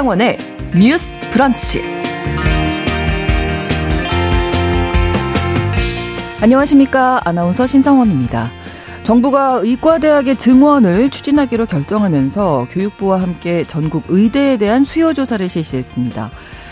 신성원의 뉴스 브런치. 안녕하십니까. 아나운서 신성원입니다. 정부가 의과대학의 증원을 추진하기로 결정하면서 교육부와 함께 전국 의대에 대한 수요 조사를 실시했습니다.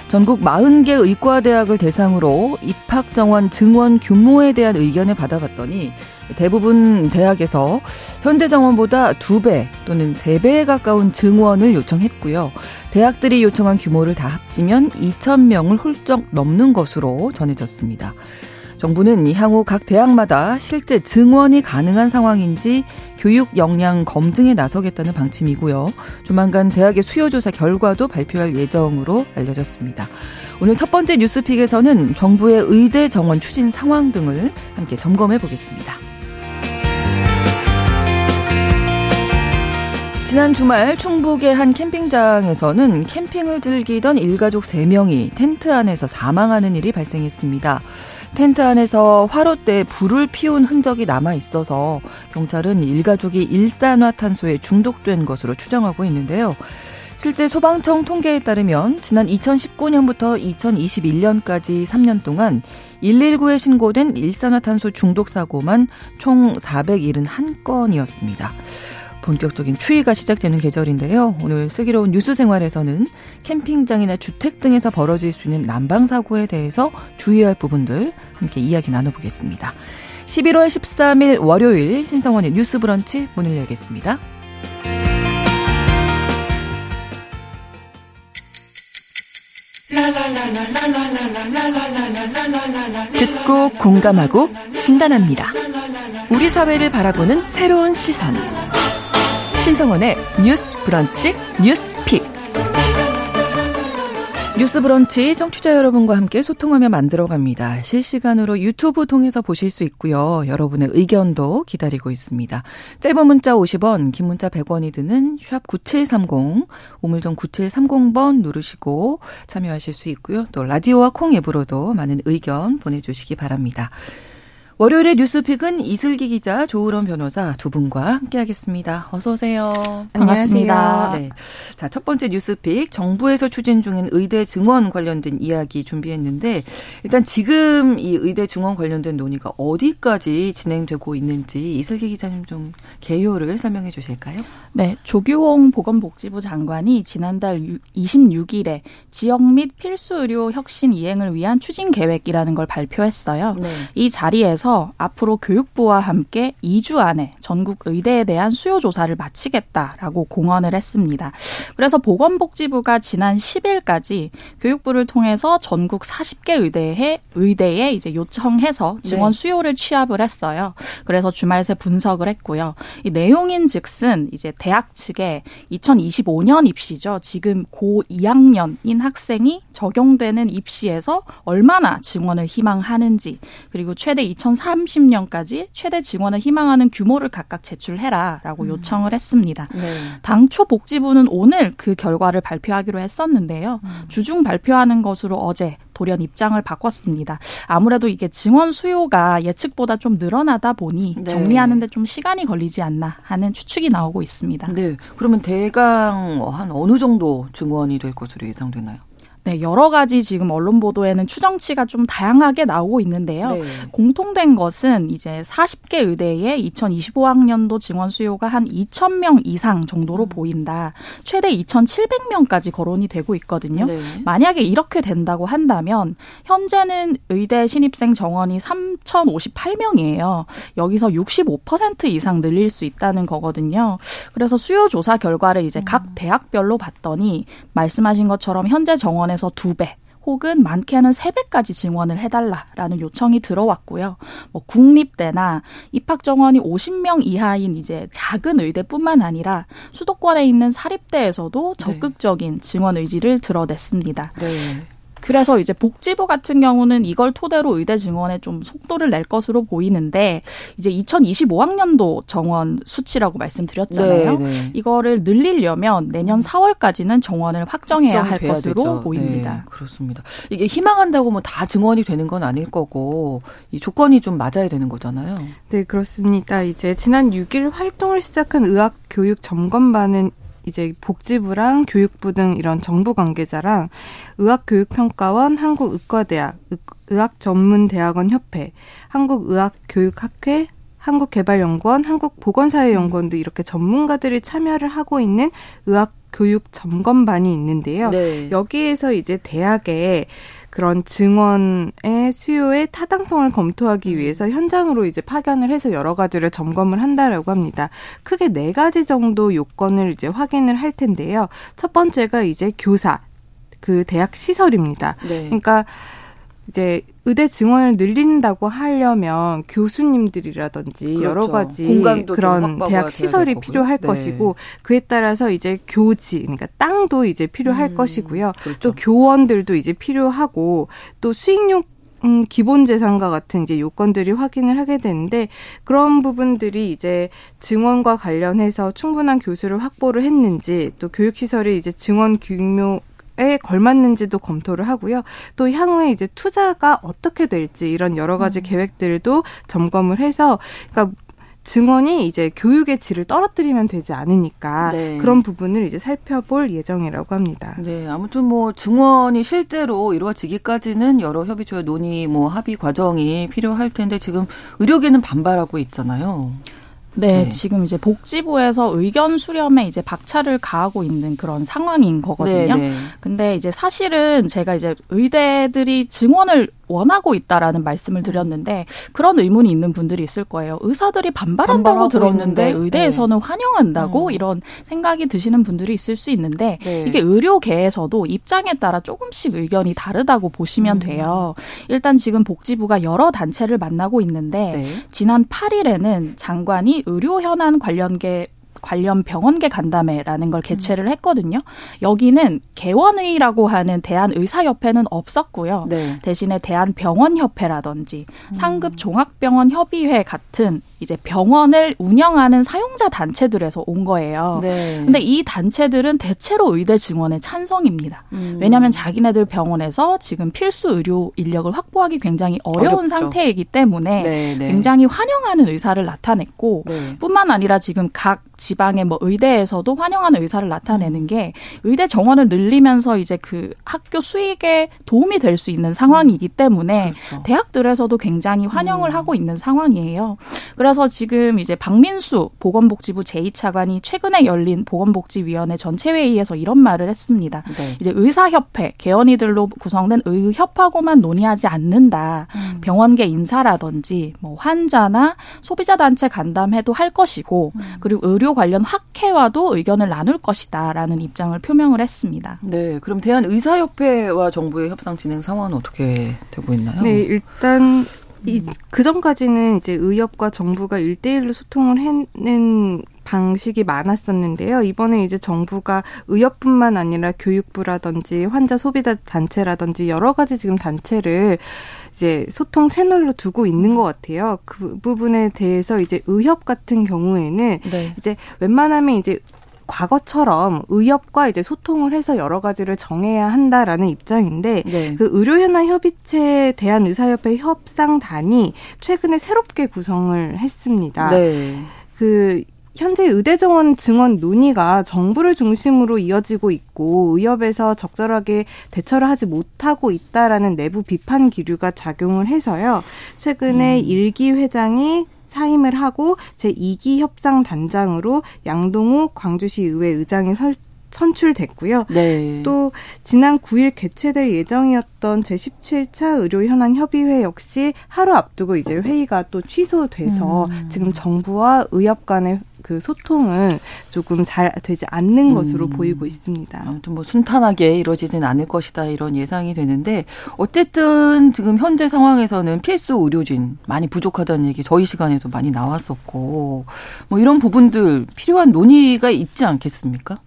전국 40개 의과대학을 대상으로 입학 정원 증원 규모에 대한 의견을 받아봤더니 대부분 대학에서 현재 정원보다 2배 또는 3배에 가까운 증원을 요청했고요. 대학들이 요청한 규모를 다 합치면 2,000명을 훌쩍 넘는 것으로 전해졌습니다. 정부는 향후 각 대학마다 실제 증원이 가능한 상황인지 교육 역량 검증에 나서겠다는 방침이고요. 조만간 대학의 수요조사 결과도 발표할 예정으로 알려졌습니다. 오늘 첫 번째 뉴스픽에서는 정부의 의대 정원 추진 상황 등을 함께 점검해 보겠습니다. 지난 주말 충북의 한 캠핑장에서는 캠핑을 즐기던 일가족 3명이 텐트 안에서 사망하는 일이 발생했습니다. 텐트 안에서 화롯대 불을 피운 흔적이 남아 있어서 경찰은 일가족이 일산화탄소에 중독된 것으로 추정하고 있는데요. 실제 소방청 통계에 따르면 지난 2019년부터 2021년까지 3년 동안 119에 신고된 일산화탄소 중독 사고만 총 471건이었습니다. 본격적인 추위가 시작되는 계절인데요. 오늘 슬기로운 뉴스 생활에서는 캠핑장이나 주택 등에서 벌어질 수 있는 난방 사고에 대해서 주의할 부분들 함께 이야기 나눠보겠습니다. 11월 13일 월요일 신성원의 뉴스 브런치 문을 열겠습니다. 듣고 공감하고 진단합니다. 우리 사회를 바라보는 새로운 시선. 신성원의 뉴스 브런치 뉴스 픽. 뉴스 브런치 청취자 여러분과 함께 소통하며 만들어 갑니다. 실시간으로 유튜브 통해서 보실 수 있고요. 여러분의 의견도 기다리고 있습니다. 짧은 문자 50원, 긴 문자 100원이 드는 샵 9730, 우물정 9730번 누르시고 참여하실 수 있고요. 또 라디오와 콩 앱으로도 많은 의견 보내주시기 바랍니다. 월요일의 뉴스픽은 이슬기 기자, 조으론 변호사 두 분과 함께하겠습니다. 어서 오세요. 반갑습니다. 네. 자, 첫 번째 뉴스픽 정부에서 추진 중인 의대 증원 관련된 이야기 준비했는데 일단 지금 이 의대 증원 관련된 논의가 어디까지 진행되고 있는지 이슬기 기자님 좀 개요를 설명해 주실까요? 네, 조규홍 보건복지부 장관이 지난달 26일에 지역 및 필수 의료 혁신 이행을 위한 추진 계획이라는 걸 발표했어요. 네. 이 자리에서 앞으로 교육부와 함께 2주 안에 전국 의대에 대한 수요 조사를 마치겠다라고 공언을 했습니다. 그래서 보건복지부가 지난 10일까지 교육부를 통해서 전국 40개 의대에 의대에 이제 요청해서 증원 네. 수요를 취합을 했어요. 그래서 주말 새 분석을 했고요. 이 내용인즉슨 이제 대학 측에 2025년 입시죠. 지금 고 2학년인 학생이 적용되는 입시에서 얼마나 증원을 희망하는지 그리고 최대 2030년까지 최대 증원을 희망하는 규모를 각각 제출해라라고 음. 요청을 했습니다. 네. 당초 복지부는 오늘 그 결과를 발표하기로 했었는데요. 음. 주중 발표하는 것으로 어제 돌연 입장을 바꿨습니다. 아무래도 이게 증원 수요가 예측보다 좀 늘어나다 보니 네. 정리하는데 좀 시간이 걸리지 않나 하는 추측이 나오고 있습니다. 네. 그러면 대강 한 어느 정도 증원이 될 것으로 예상되나요? 네, 여러 가지 지금 언론 보도에는 추정치가 좀 다양하게 나오고 있는데요. 네. 공통된 것은 이제 40개 의대에 2025학년도 증원 수요가 한 2,000명 이상 정도로 음. 보인다. 최대 2,700명까지 거론이 되고 있거든요. 네. 만약에 이렇게 된다고 한다면 현재는 의대 신입생 정원이 3,058명이에요. 여기서 65% 이상 늘릴 수 있다는 거거든요. 그래서 수요 조사 결과를 이제 각 음. 대학별로 봤더니 말씀하신 것처럼 현재 정원의 2배에서 2배 혹은 많게는 3배까지 증원을 해달라라는 요청이 들어왔고요. 뭐 국립대나 입학 정원이 50명 이하인 이제 작은 의대뿐만 아니라 수도권에 있는 사립대에서도 네. 적극적인 네. 증원 의지를 드러냈습니다. 네. 그래서 이제 복지부 같은 경우는 이걸 토대로 의대 증원에 좀 속도를 낼 것으로 보이는데 이제 2025학년도 정원 수치라고 말씀드렸잖아요. 네네. 네. 이거를 늘리려면 내년 4월까지는 정원을 확정해야 할 것으로 되죠. 보입니다. 네, 그렇습니다. 이게 희망한다고 뭐 다 증원이 되는 건 아닐 거고 이 조건이 좀 맞아야 되는 거잖아요. 네, 그렇습니다. 이제 지난 6일 활동을 시작한 의학 교육 점검반은 이제 복지부랑 교육부 등 이런 정부 관계자랑 의학교육평가원, 한국의과대학, 의학전문대학원 협회, 한국의학교육학회, 한국개발연구원, 한국보건사회연구원도 이렇게 전문가들이 참여를 하고 있는 의학 교육 점검반이 있는데요. 네. 여기에서 이제 대학에 그런 증언의 수요의 타당성을 검토하기 음. 위해서 현장으로 이제 파견을 해서 여러 가지를 점검을 한다라고 합니다. 크게 네 가지 정도 요건을 이제 확인을 할 텐데요. 첫 번째가 이제 교사, 그 대학 시설입니다. 네. 그러니까 이제 의대 증원을 늘린다고 하려면 교수님들이라든지 그렇죠. 여러 가지 그런 대학 시설이 필요할 네. 것이고 그에 따라서 이제 교지 그러니까 땅도 이제 필요할 음, 것이고요. 그렇죠. 또 교원들도 이제 필요하고 또 수익률 음, 기본 재산과 같은 이제 요건들이 확인을 하게 되는데 그런 부분들이 이제 증원과 관련해서 충분한 교수를 확보를 했는지 또 교육 시설이 이제 증원 규모 에 걸맞는지도 검토를 하고요. 또 향후에 이제 투자가 어떻게 될지 이런 여러 가지 음. 계획들도 점검을 해서 그러니까 증언이 이제 교육의 질을 떨어뜨리면 되지 않으니까 네. 그런 부분을 이제 살펴볼 예정이라고 합니다. 네, 아무튼 뭐 증언이 실제로 이루어지기까지는 여러 협의체의 논의, 뭐 합의 과정이 필요할 텐데 지금 의료계는 반발하고 있잖아요. 네, 네, 지금 이제 복지부에서 의견 수렴에 이제 박차를 가하고 있는 그런 상황인 거거든요. 네, 네. 근데 이제 사실은 제가 이제 의대들이 증원을 원하고 있다라는 말씀을 드렸는데 그런 의문이 있는 분들이 있을 거예요. 의사들이 반발한다고 들었는데 있는데? 의대에서는 네. 환영한다고 음. 이런 생각이 드시는 분들이 있을 수 있는데 네. 이게 의료계에서도 입장에 따라 조금씩 의견이 다르다고 보시면 음. 돼요. 일단 지금 복지부가 여러 단체를 만나고 있는데 네. 지난 8일에는 장관이 의료 현안 관련계 관련 병원계 간담회라는 걸 개최를 음. 했거든요. 여기는 개원의라고 하는 대한의사협회는 없었고요. 네. 대신에 대한병원협회라든지 음. 상급 종합병원 협의회 같은 이제 병원을 운영하는 사용자 단체들에서 온 거예요. 네. 근데 이 단체들은 대체로 의대 증원에 찬성입니다. 음. 왜냐하면 자기네들 병원에서 지금 필수 의료 인력을 확보하기 굉장히 어려운 어렵죠. 상태이기 때문에 네, 네. 굉장히 환영하는 의사를 나타냈고 네. 뿐만 아니라 지금 각 지방의 뭐 의대에서도 환영하는 의사를 나타내는 게 의대 정원을 늘리면서 이제 그 학교 수익에 도움이 될 수 있는 상황이기 때문에 그렇죠. 대학들에서도 굉장히 환영을 음. 하고 있는 상황이에요. 그래서 지금 이제 박민수 보건복지부 제2차관이 최근에 열린 보건복지위원회 전체 회의에서 이런 말을 했습니다. 네. 이제 의사협회 개헌이들로 구성된 의협하고만 논의하지 않는다. 음. 병원계 인사라든지 뭐 환자나 소비자 단체 간담회도 할 것이고 음. 그리고 의료 관련 학회와도 의견을 나눌 것이다라는 입장을 표명을 했습니다. 네, 그럼 대한 의사협회와 정부의 협상 진행 상황은 어떻게 되고 있나요? 네, 일단 이, 그 전까지는 이제 의협과 정부가 일대일로 소통을 했는 방식이 많았었는데요. 이번에 이제 정부가 의협뿐만 아니라 교육부라든지 환자 소비자 단체라든지 여러 가지 지금 단체를 이제 소통 채널로 두고 있는 것 같아요. 그 부분에 대해서 이제 의협 같은 경우에는 네. 이제 웬만하면 이제 과거처럼 의협과 이제 소통을 해서 여러 가지를 정해야 한다라는 입장인데 네. 그 의료현안 협의체에 대한 의사협회 협상단이 최근에 새롭게 구성을 했습니다. 네. 그 현재 의대 정원 증원 논의가 정부를 중심으로 이어지고 있고 의협에서 적절하게 대처를 하지 못하고 있다라는 내부 비판 기류가 작용을 해서요. 최근에 음. 일기 회장이 사임을 하고 제2기 협상 단장으로 양동우 광주시 의회 의장이 설 선출됐고요. 네. 또 지난 9일 개최될 예정이었던 제17차 의료 현안 협의회 역시 하루 앞두고 이제 회의가 또 취소돼서 음. 지금 정부와 의협 간의 그 소통은 조금 잘 되지 않는 음. 것으로 보이고 있습니다. 아무튼 뭐 순탄하게 이루어지진 않을 것이다 이런 예상이 되는데 어쨌든 지금 현재 상황에서는 필수 의료진 많이 부족하다는 얘기 저희 시간에도 많이 나왔었고 뭐 이런 부분들 필요한 논의가 있지 않겠습니까?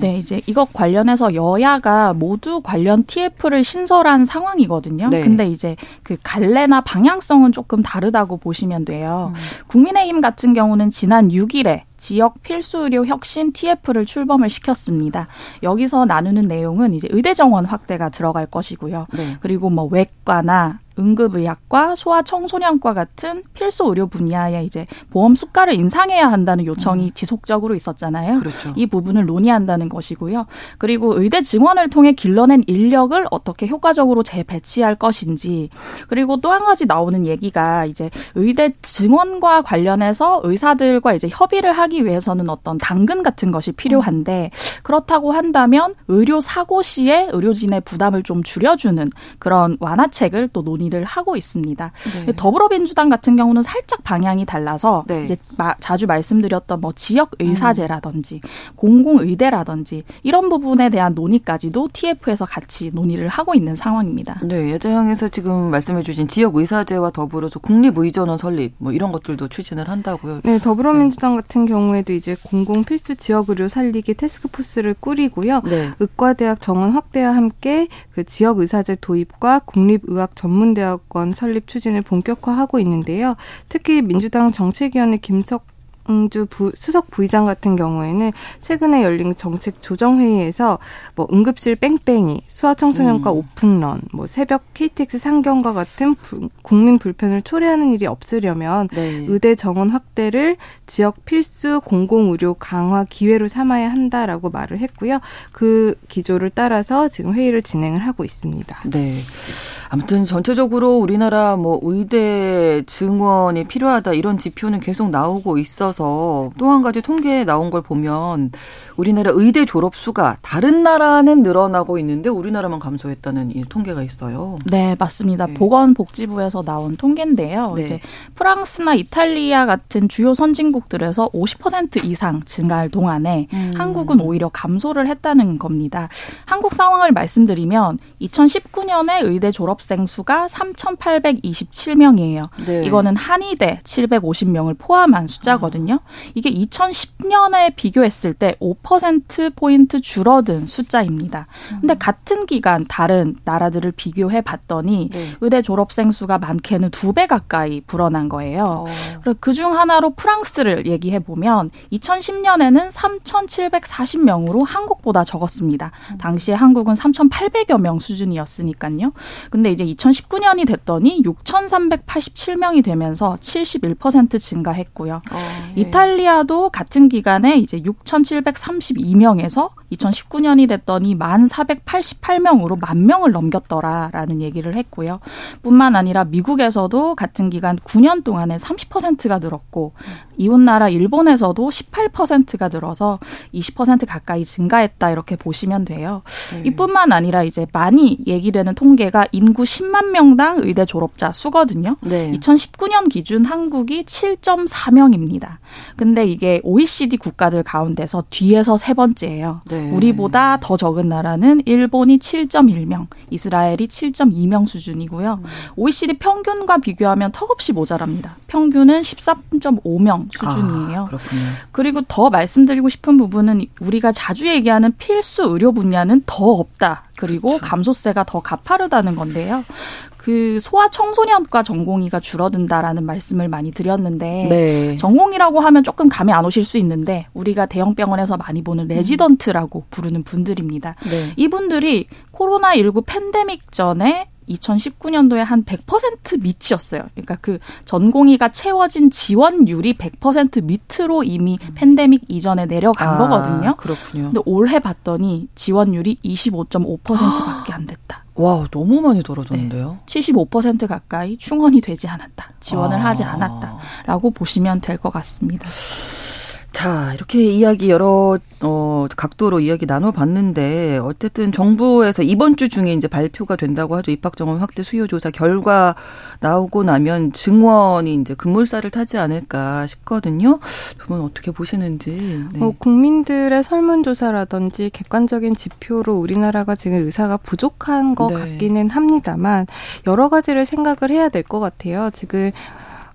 네, 이제 이것 관련해서 여야가 모두 관련 TF를 신설한 상황이거든요. 네. 근데 이제 그 갈래나 방향성은 조금 다르다고 보시면 돼요. 음. 국민의힘 같은 경우는 지난 6일에 지역 필수 의료 혁신 TF를 출범을 시켰습니다. 여기서 나누는 내용은 이제 의대 정원 확대가 들어갈 것이고요. 네. 그리고 뭐 외과나 응급의학과, 소아청소년과 같은 필수 의료 분야에 이제 보험 수가를 인상해야 한다는 요청이 음. 지속적으로 있었잖아요. 그렇죠. 이 부분을 논의한다는 것이고요. 그리고 의대 증원을 통해 길러낸 인력을 어떻게 효과적으로 재배치할 것인지 그리고 또 한 가지 나오는 얘기가 이제 의대 증원과 관련해서 의사들과 이제 협의를 하기 위해서는 어떤 당근 같은 것이 필요한데 그렇다고 한다면 의료 사고 시에 의료진의 부담을 좀 줄여주는 그런 완화책을 또 논의 를 하고 있습니다. 네. 더불어민주당 같은 경우는 살짝 방향이 달라서 네. 이제 마, 자주 말씀드렸던 뭐 지역 의사제라든지 음. 공공 의대라든지 이런 부분에 대한 논의까지도 TF에서 같이 논의를 하고 있는 상황입니다. 네, 예대항에서 지금 말씀해주신 지역 의사제와 더불어서 국립의전원 설립 뭐 이런 것들도 추진을 한다고요. 네, 더불어민주당 네. 같은 경우에도 이제 공공 필수 지역 의료 살리기 테스크포스를 꾸리고요. 네. 의과대학 정원 확대와 함께 그 지역 의사제 도입과 국립의학 전문대 학원 설립 추진을 본격화하고 있는데요. 특히 민주당 정책위원회 김석 응주 부, 수석 부의장 같은 경우에는 최근에 열린 정책 조정 회의에서 뭐 응급실 뺑뺑이, 소아청소년과 음. 오픈런, 뭐 새벽 KTX 상경과 같은 부, 국민 불편을 초래하는 일이 없으려면 네. 의대 정원 확대를 지역 필수 공공 의료 강화 기회로 삼아야 한다라고 말을 했고요. 그 기조를 따라서 지금 회의를 진행을 하고 있습니다. 네. 아무튼 전체적으로 우리나라 뭐 의대 증원이 필요하다 이런 지표는 계속 나오고 있어서 또 한 가지 통계에 나온 걸 보면 우리나라 의대 졸업 수가 다른 나라는 늘어나고 있는데 우리나라만 감소했다는 이 통계가 있어요. 네, 맞습니다. 네. 보건복지부에서 나온 통계인데요. 네. 이제 프랑스나 이탈리아 같은 주요 선진국들에서 50% 이상 증가할 동안에 음. 한국은 오히려 감소를 했다는 겁니다. 한국 상황을 말씀드리면 2019년에 의대 졸업 졸업생 수가 3,827명이에요. 네. 이거는 한의대 750명을 포함한 숫자거든요. 이게 2010년에 비교했을 때 5%포인트 줄어든 숫자입니다. 근데 음. 같은 기간 다른 나라들을 비교해 봤더니 네. 의대 졸업생 수가 많게는 두 배 가까이 불어난 거예요. 어. 그중 하나로 프랑스를 얘기해 보면 2010년에는 3,740명으로 한국보다 적었습니다. 음. 당시에 한국은 3,800여 명 수준이었으니까요. 근데 이제 2019년이 됐더니 6,387명이 되면서 71% 증가했고요. 어, 예. 이탈리아도 같은 기간에 이제 6,732명에서 2019년이 됐더니 1,488명으로 만 명을 넘겼더라라는 얘기를 했고요. 뿐만 아니라 미국에서도 같은 기간 9년 동안에 30%가 늘었고 이웃 나라 일본에서도 18%가 늘어서 20% 가까이 증가했다 이렇게 보시면 돼요. 네. 이뿐만 아니라 이제 많이 얘기되는 통계가 인구 10만 명당 의대 졸업자 수거든요. 네. 2019년 기준 한국이 7.4명입니다. 근데 이게 OECD 국가들 가운데서 뒤에서 세 번째예요. 네. 우리보다 더 적은 나라는 일본이 7.1명, 이스라엘이 7.2명 수준이고요. 음. OECD 평균과 비교하면 턱없이 모자랍니다. 평균은 13.5명 수준이에요. 아, 그리고 더 말씀드리고 싶은 부분은 우리가 자주 얘기하는 필수 의료 분야는 더 없다. 그리고 그렇죠. 감소세가 더 가파르다는 건데요. 그 소아 청소년과 전공의가 줄어든다라는 말씀을 많이 드렸는데 네. 전공이라고 하면 조금 감이 안 오실 수 있는데 우리가 대형 병원에서 많이 보는 레지던트라고 부르는 분들입니다. 네. 이분들이 코로나 19 팬데믹 전에 2019년도에 한 100% 밑이었어요. 그러니까 그 전공의가 채워진 지원율이 100% 밑으로 이미 음. 팬데믹 이전에 내려간 아, 거거든요. 그렇군요. 근데 올해 봤더니 지원율이 25.5%밖에 안 됐다. 와, 너무 많이 떨어졌는데요. 네, 75% 가까이 충원이 되지 않았다. 지원을 아. 하지 않았다라고 보시면 될 것 같습니다. 자, 이렇게 이야기 여러 어 각도로 이야기 나눠 봤는데 어쨌든 정부에서 이번 주 중에 이제 발표가 된다고 하죠. 입학 정원 확대 수요 조사 결과 나오고 나면 증원이 이제 급물살을 타지 않을까 싶거든요. 두분 어떻게 보시는지. 네. 어, 국민들의 설문 조사라든지 객관적인 지표로 우리나라가 지금 의사가 부족한 것 네. 같기는 합니다만 여러 가지를 생각을 해야 될 것 같아요. 지금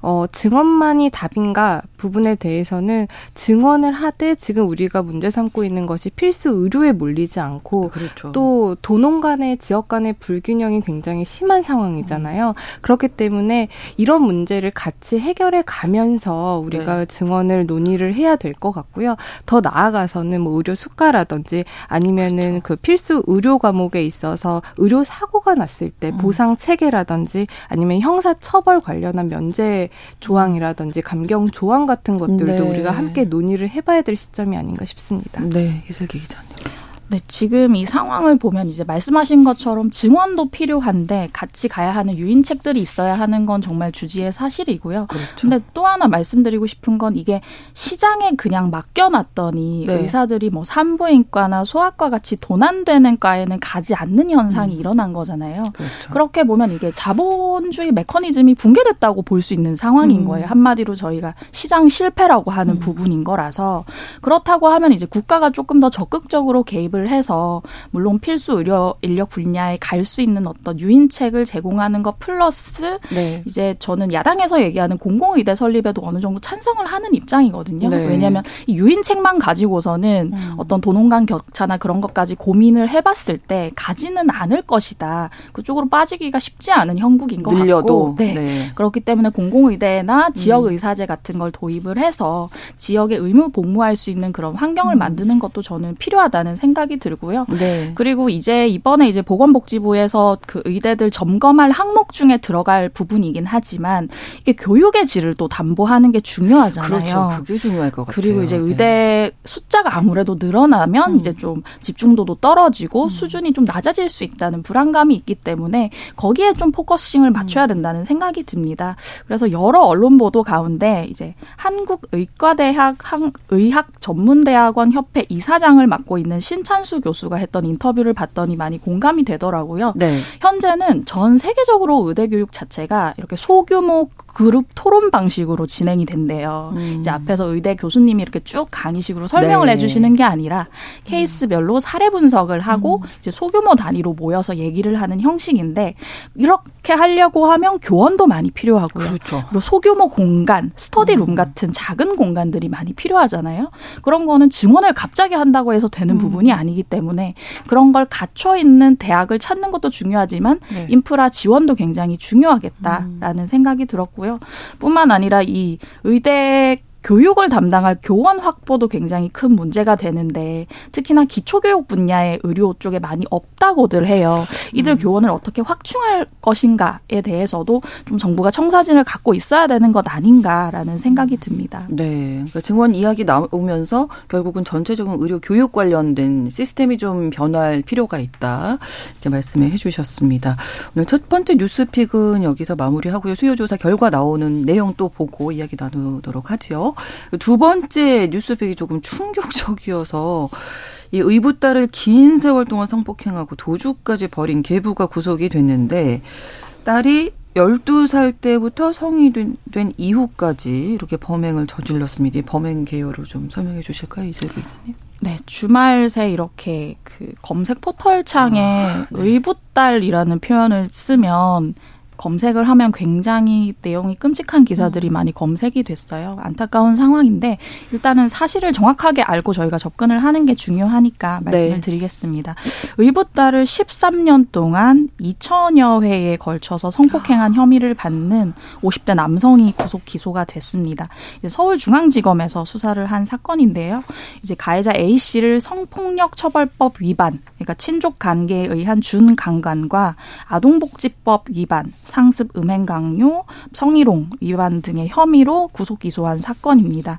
어, 증언만이 답인가 부분에 대해서는 증언을 하되 지금 우리가 문제 삼고 있는 것이 필수 의료에 몰리지 않고 그렇죠. 또 도농 간의 지역 간의 불균형이 굉장히 심한 상황이잖아요. 음. 그렇기 때문에 이런 문제를 같이 해결해 가면서 우리가 네. 증언을 논의를 해야 될 것 같고요. 더 나아가서는 뭐 의료 수가라든지 아니면은 그렇죠. 그 필수 의료 과목에 있어서 의료 사고가 났을 때 음. 보상 체계라든지 아니면 형사 처벌 관련한 면제 조항이라든지 감경 조항 같은 것들도 네. 우리가 함께 논의를 해봐야 될 시점이 아닌가 싶습니다. 네, 이슬기 기자님. 네, 지금 이 상황을 보면 이제 말씀하신 것처럼 증언도 필요한데 같이 가야 하는 유인책들이 있어야 하는 건 정말 주지의 사실이고요. 그렇죠. 근데 또 하나 말씀드리고 싶은 건 이게 시장에 그냥 맡겨놨더니 네. 의사들이 뭐 산부인과나 소아과 같이 도난되는 과에는 가지 않는 현상이 음. 일어난 거잖아요. 그렇죠. 그렇게 보면 이게 자본주의 메커니즘이 붕괴됐다고 볼 수 있는 상황인 음. 거예요. 한마디로 저희가 시장 실패라고 하는 음. 부분인 거라서 그렇다고 하면 이제 국가가 조금 더 적극적으로 개입을 도입을 해서 물론 필수 의료 인력 분야에 갈 수 있는 어떤 유인책을 제공하는 것 플러스 네. 이제 저는 야당에서 얘기하는 공공의대 설립에도 어느 정도 찬성을 하는 입장이거든요. 네. 왜냐하면 이 유인책만 가지고서는 음. 어떤 도농간 격차나 그런 것까지 고민을 해봤을 때 가지는 않을 것이다. 그쪽으로 빠지기가 쉽지 않은 형국인 것 늘려도. 같고, 네. 네. 그렇기 때문에 공공의대나 지역 음. 의사제 같은 걸 도입을 해서 지역에 의무 복무할 수 있는 그런 환경을 음. 만드는 것도 저는 필요하다는 생각이. 생각이 들고요. 네. 그리고 이제 이번에 이제 보건복지부에서 그 의대들 점검할 항목 중에 들어갈 부분이긴 하지만 이게 교육의 질을 또 담보하는 게 중요하잖아요. 그렇죠. 그게 중요할 것 같아요. 그리고 이제 네. 의대 네. 숫자가 아무래도 늘어나면 음. 이제 좀 집중도도 떨어지고 음. 수준이 좀 낮아질 수 있다는 불안감이 있기 때문에 거기에 좀 focusing을 음. 맞춰야 된다는 생각이 듭니다. 그래서 여러 언론 보도 가운데 이제 한국의과대학 의학 전문대학원 협회 이사장을 맡고 있는 신찬 한수 교수가 했던 인터뷰를 봤더니 많이 공감이 되더라고요. 네. 현재는 전 세계적으로 의대 교육 자체가 이렇게 소규모 그룹 토론 방식으로 진행이 된대요. 음. 이제 앞에서 의대 교수님이 이렇게 쭉 강의식으로 설명을 네. 해주시는 게 아니라 케이스별로 사례 분석을 하고 음. 이제 소규모 단위로 모여서 얘기를 하는 형식인데 이렇게 하려고 하면 교원도 많이 필요하고요. 그렇죠. 그리고 소규모 공간, 스터디룸 음. 같은 작은 공간들이 많이 필요하잖아요. 그런 거는 증언을 갑자기 한다고 해서 되는 음. 부분이 아니기 때문에 그런 걸 갖춰 있는 대학을 찾는 것도 중요하지만 네. 인프라 지원도 굉장히 중요하겠다라는 음. 생각이 들었고. 뿐만 아니라 이 의대 교육을 담당할 교원 확보도 굉장히 큰 문제가 되는데 특히나 기초교육 분야의 의료 쪽에 많이 없다고들 해요. 이들 음. 교원을 어떻게 확충할 것인가에 대해서도 좀 정부가 청사진을 갖고 있어야 되는 것 아닌가라는 생각이 듭니다. 네. 그러니까 증원 이야기 나오면서 결국은 전체적인 의료 교육 관련된 시스템이 좀 변할 필요가 있다. 이렇게 말씀해 주셨습니다. 오늘 첫 번째 뉴스픽은 여기서 마무리하고요. 수요조사 결과 나오는 내용 또 보고 이야기 나누도록 하 죠. 두 번째 뉴스백이 조금 충격적이어서 이 의붓 딸을 긴 세월 동안 성폭행하고 도주까지 벌인 계부가 구속이 됐는데 딸이 12살 때부터 성이 된, 된 이후까지 이렇게 범행을 저질렀습니다. 이 범행 개요를 좀 설명해 주실까요, 이슬기 기자님? 네, 주말 새 이렇게 그 검색 포털 창에 아, 네. 의붓딸이라는 표현을 쓰면 검색을 하면 굉장히 내용이 끔찍한 기사들이 음. 많이 검색이 됐어요. 안타까운 상황인데 일단은 사실을 정확하게 알고 저희가 접근을 하는 게 중요하니까 말씀을 네. 드리겠습니다. 의붓딸을 13년 동안 2천여 회에 걸쳐서 성폭행한 혐의를 받는 50대 남성이 구속 기소가 됐습니다. 서울중앙지검에서 수사를 한 사건인데요. 이제 가해자 A 씨를 성폭력 처벌법 위반, 그러니까 친족 관계에 의한 준강간과 아동복지법 위반, 상습 음행 강요, 성희롱 위반 등의 혐의로 구속 기소한 사건입니다.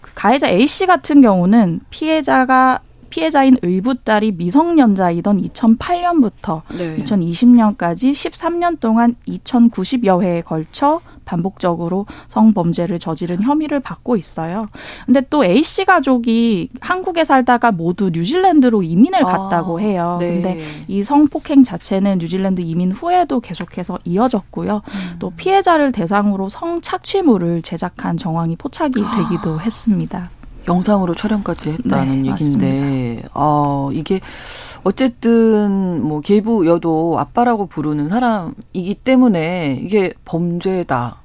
그 가해자 A 씨 같은 경우는 피해자가 피해자인 의붓 딸이 미성년자이던 2008년부터 네. 2020년까지 13년 동안 2,090여 회에 걸쳐 반복적으로 성범죄를 저지른 혐의를 받고 있어요. 근데 또 A 씨 가족이 한국에 살다가 모두 뉴질랜드로 이민을 아, 갔다고 해요. 네. 근데 이 성폭행 자체는 뉴질랜드 이민 후에도 계속해서 이어졌고요. 음. 또 피해자를 대상으로 성 착취물을 제작한 정황이 포착이 되기도 했습니다. 영상으로 촬영까지 했다는 네, 얘기인데, 아, 이게 어쨌든 뭐 계부여도 아빠라고 부르는 사람이기 때문에 이게 범죄다.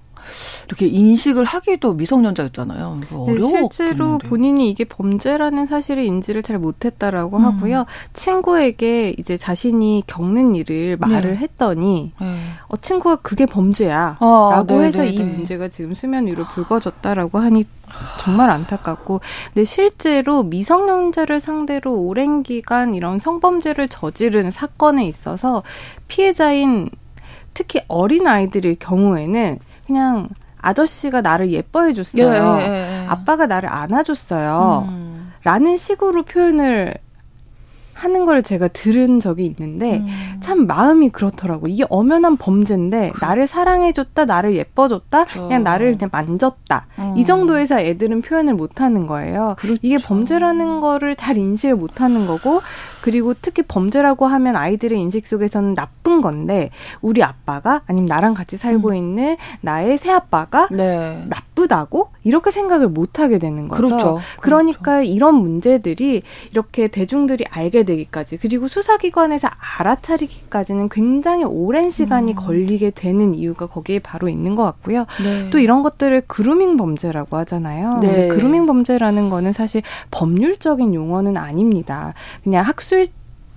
이렇게 인식을 하기도 미성년자였잖아요. 네, 실제로 본인이 이게 범죄라는 사실을 인지를 잘 못했다라고 음. 하고요. 친구에게 이제 자신이 겪는 일을 말을 네. 했더니 네. 어, 친구가 그게 범죄야라고 아, 해서 이 문제가 지금 수면 위로 불거졌다라고 하니 정말 안타깝고 근데 실제로 미성년자를 상대로 오랜 기간 이런 성범죄를 저지른 사건에 있어서 피해자인 특히 어린 아이들일 경우에는 그냥 아저씨가 나를 예뻐해 줬어요. 예, 예, 예. 아빠가 나를 안아줬어요. 음. 라는 식으로 표현을 하는 걸 제가 들은 적이 있는데 음. 참 마음이 그렇더라고. 이게 엄연한 범죄인데 그... 나를 사랑해 줬다, 나를 예뻐 줬다, 그렇죠. 그냥 나를 그냥 만졌다. 음. 이 정도에서 애들은 표현을 못 하는 거예요. 그렇죠. 이게 범죄라는 거를 잘 인식을 못 하는 거고 그리고 특히 범죄라고 하면 아이들의 인식 속에서는 나쁜 건데 우리 아빠가 아니면 나랑 같이 살고 음. 있는 나의 새 아빠가 네. 나쁘다고 이렇게 생각을 못 하게 되는 거죠. 그렇죠. 그러니까 그렇죠. 이런 문제들이 이렇게 대중들이 알게 되기까지 그리고 수사기관에서 알아차리기까지는 굉장히 오랜 시간이 음. 걸리게 되는 이유가 거기에 바로 있는 것 같고요. 네. 또 이런 것들을 그루밍 범죄라고 하잖아요. 네. 그루밍 범죄라는 거는 사실 법률적인 용어는 아닙니다. 그냥 학습 학술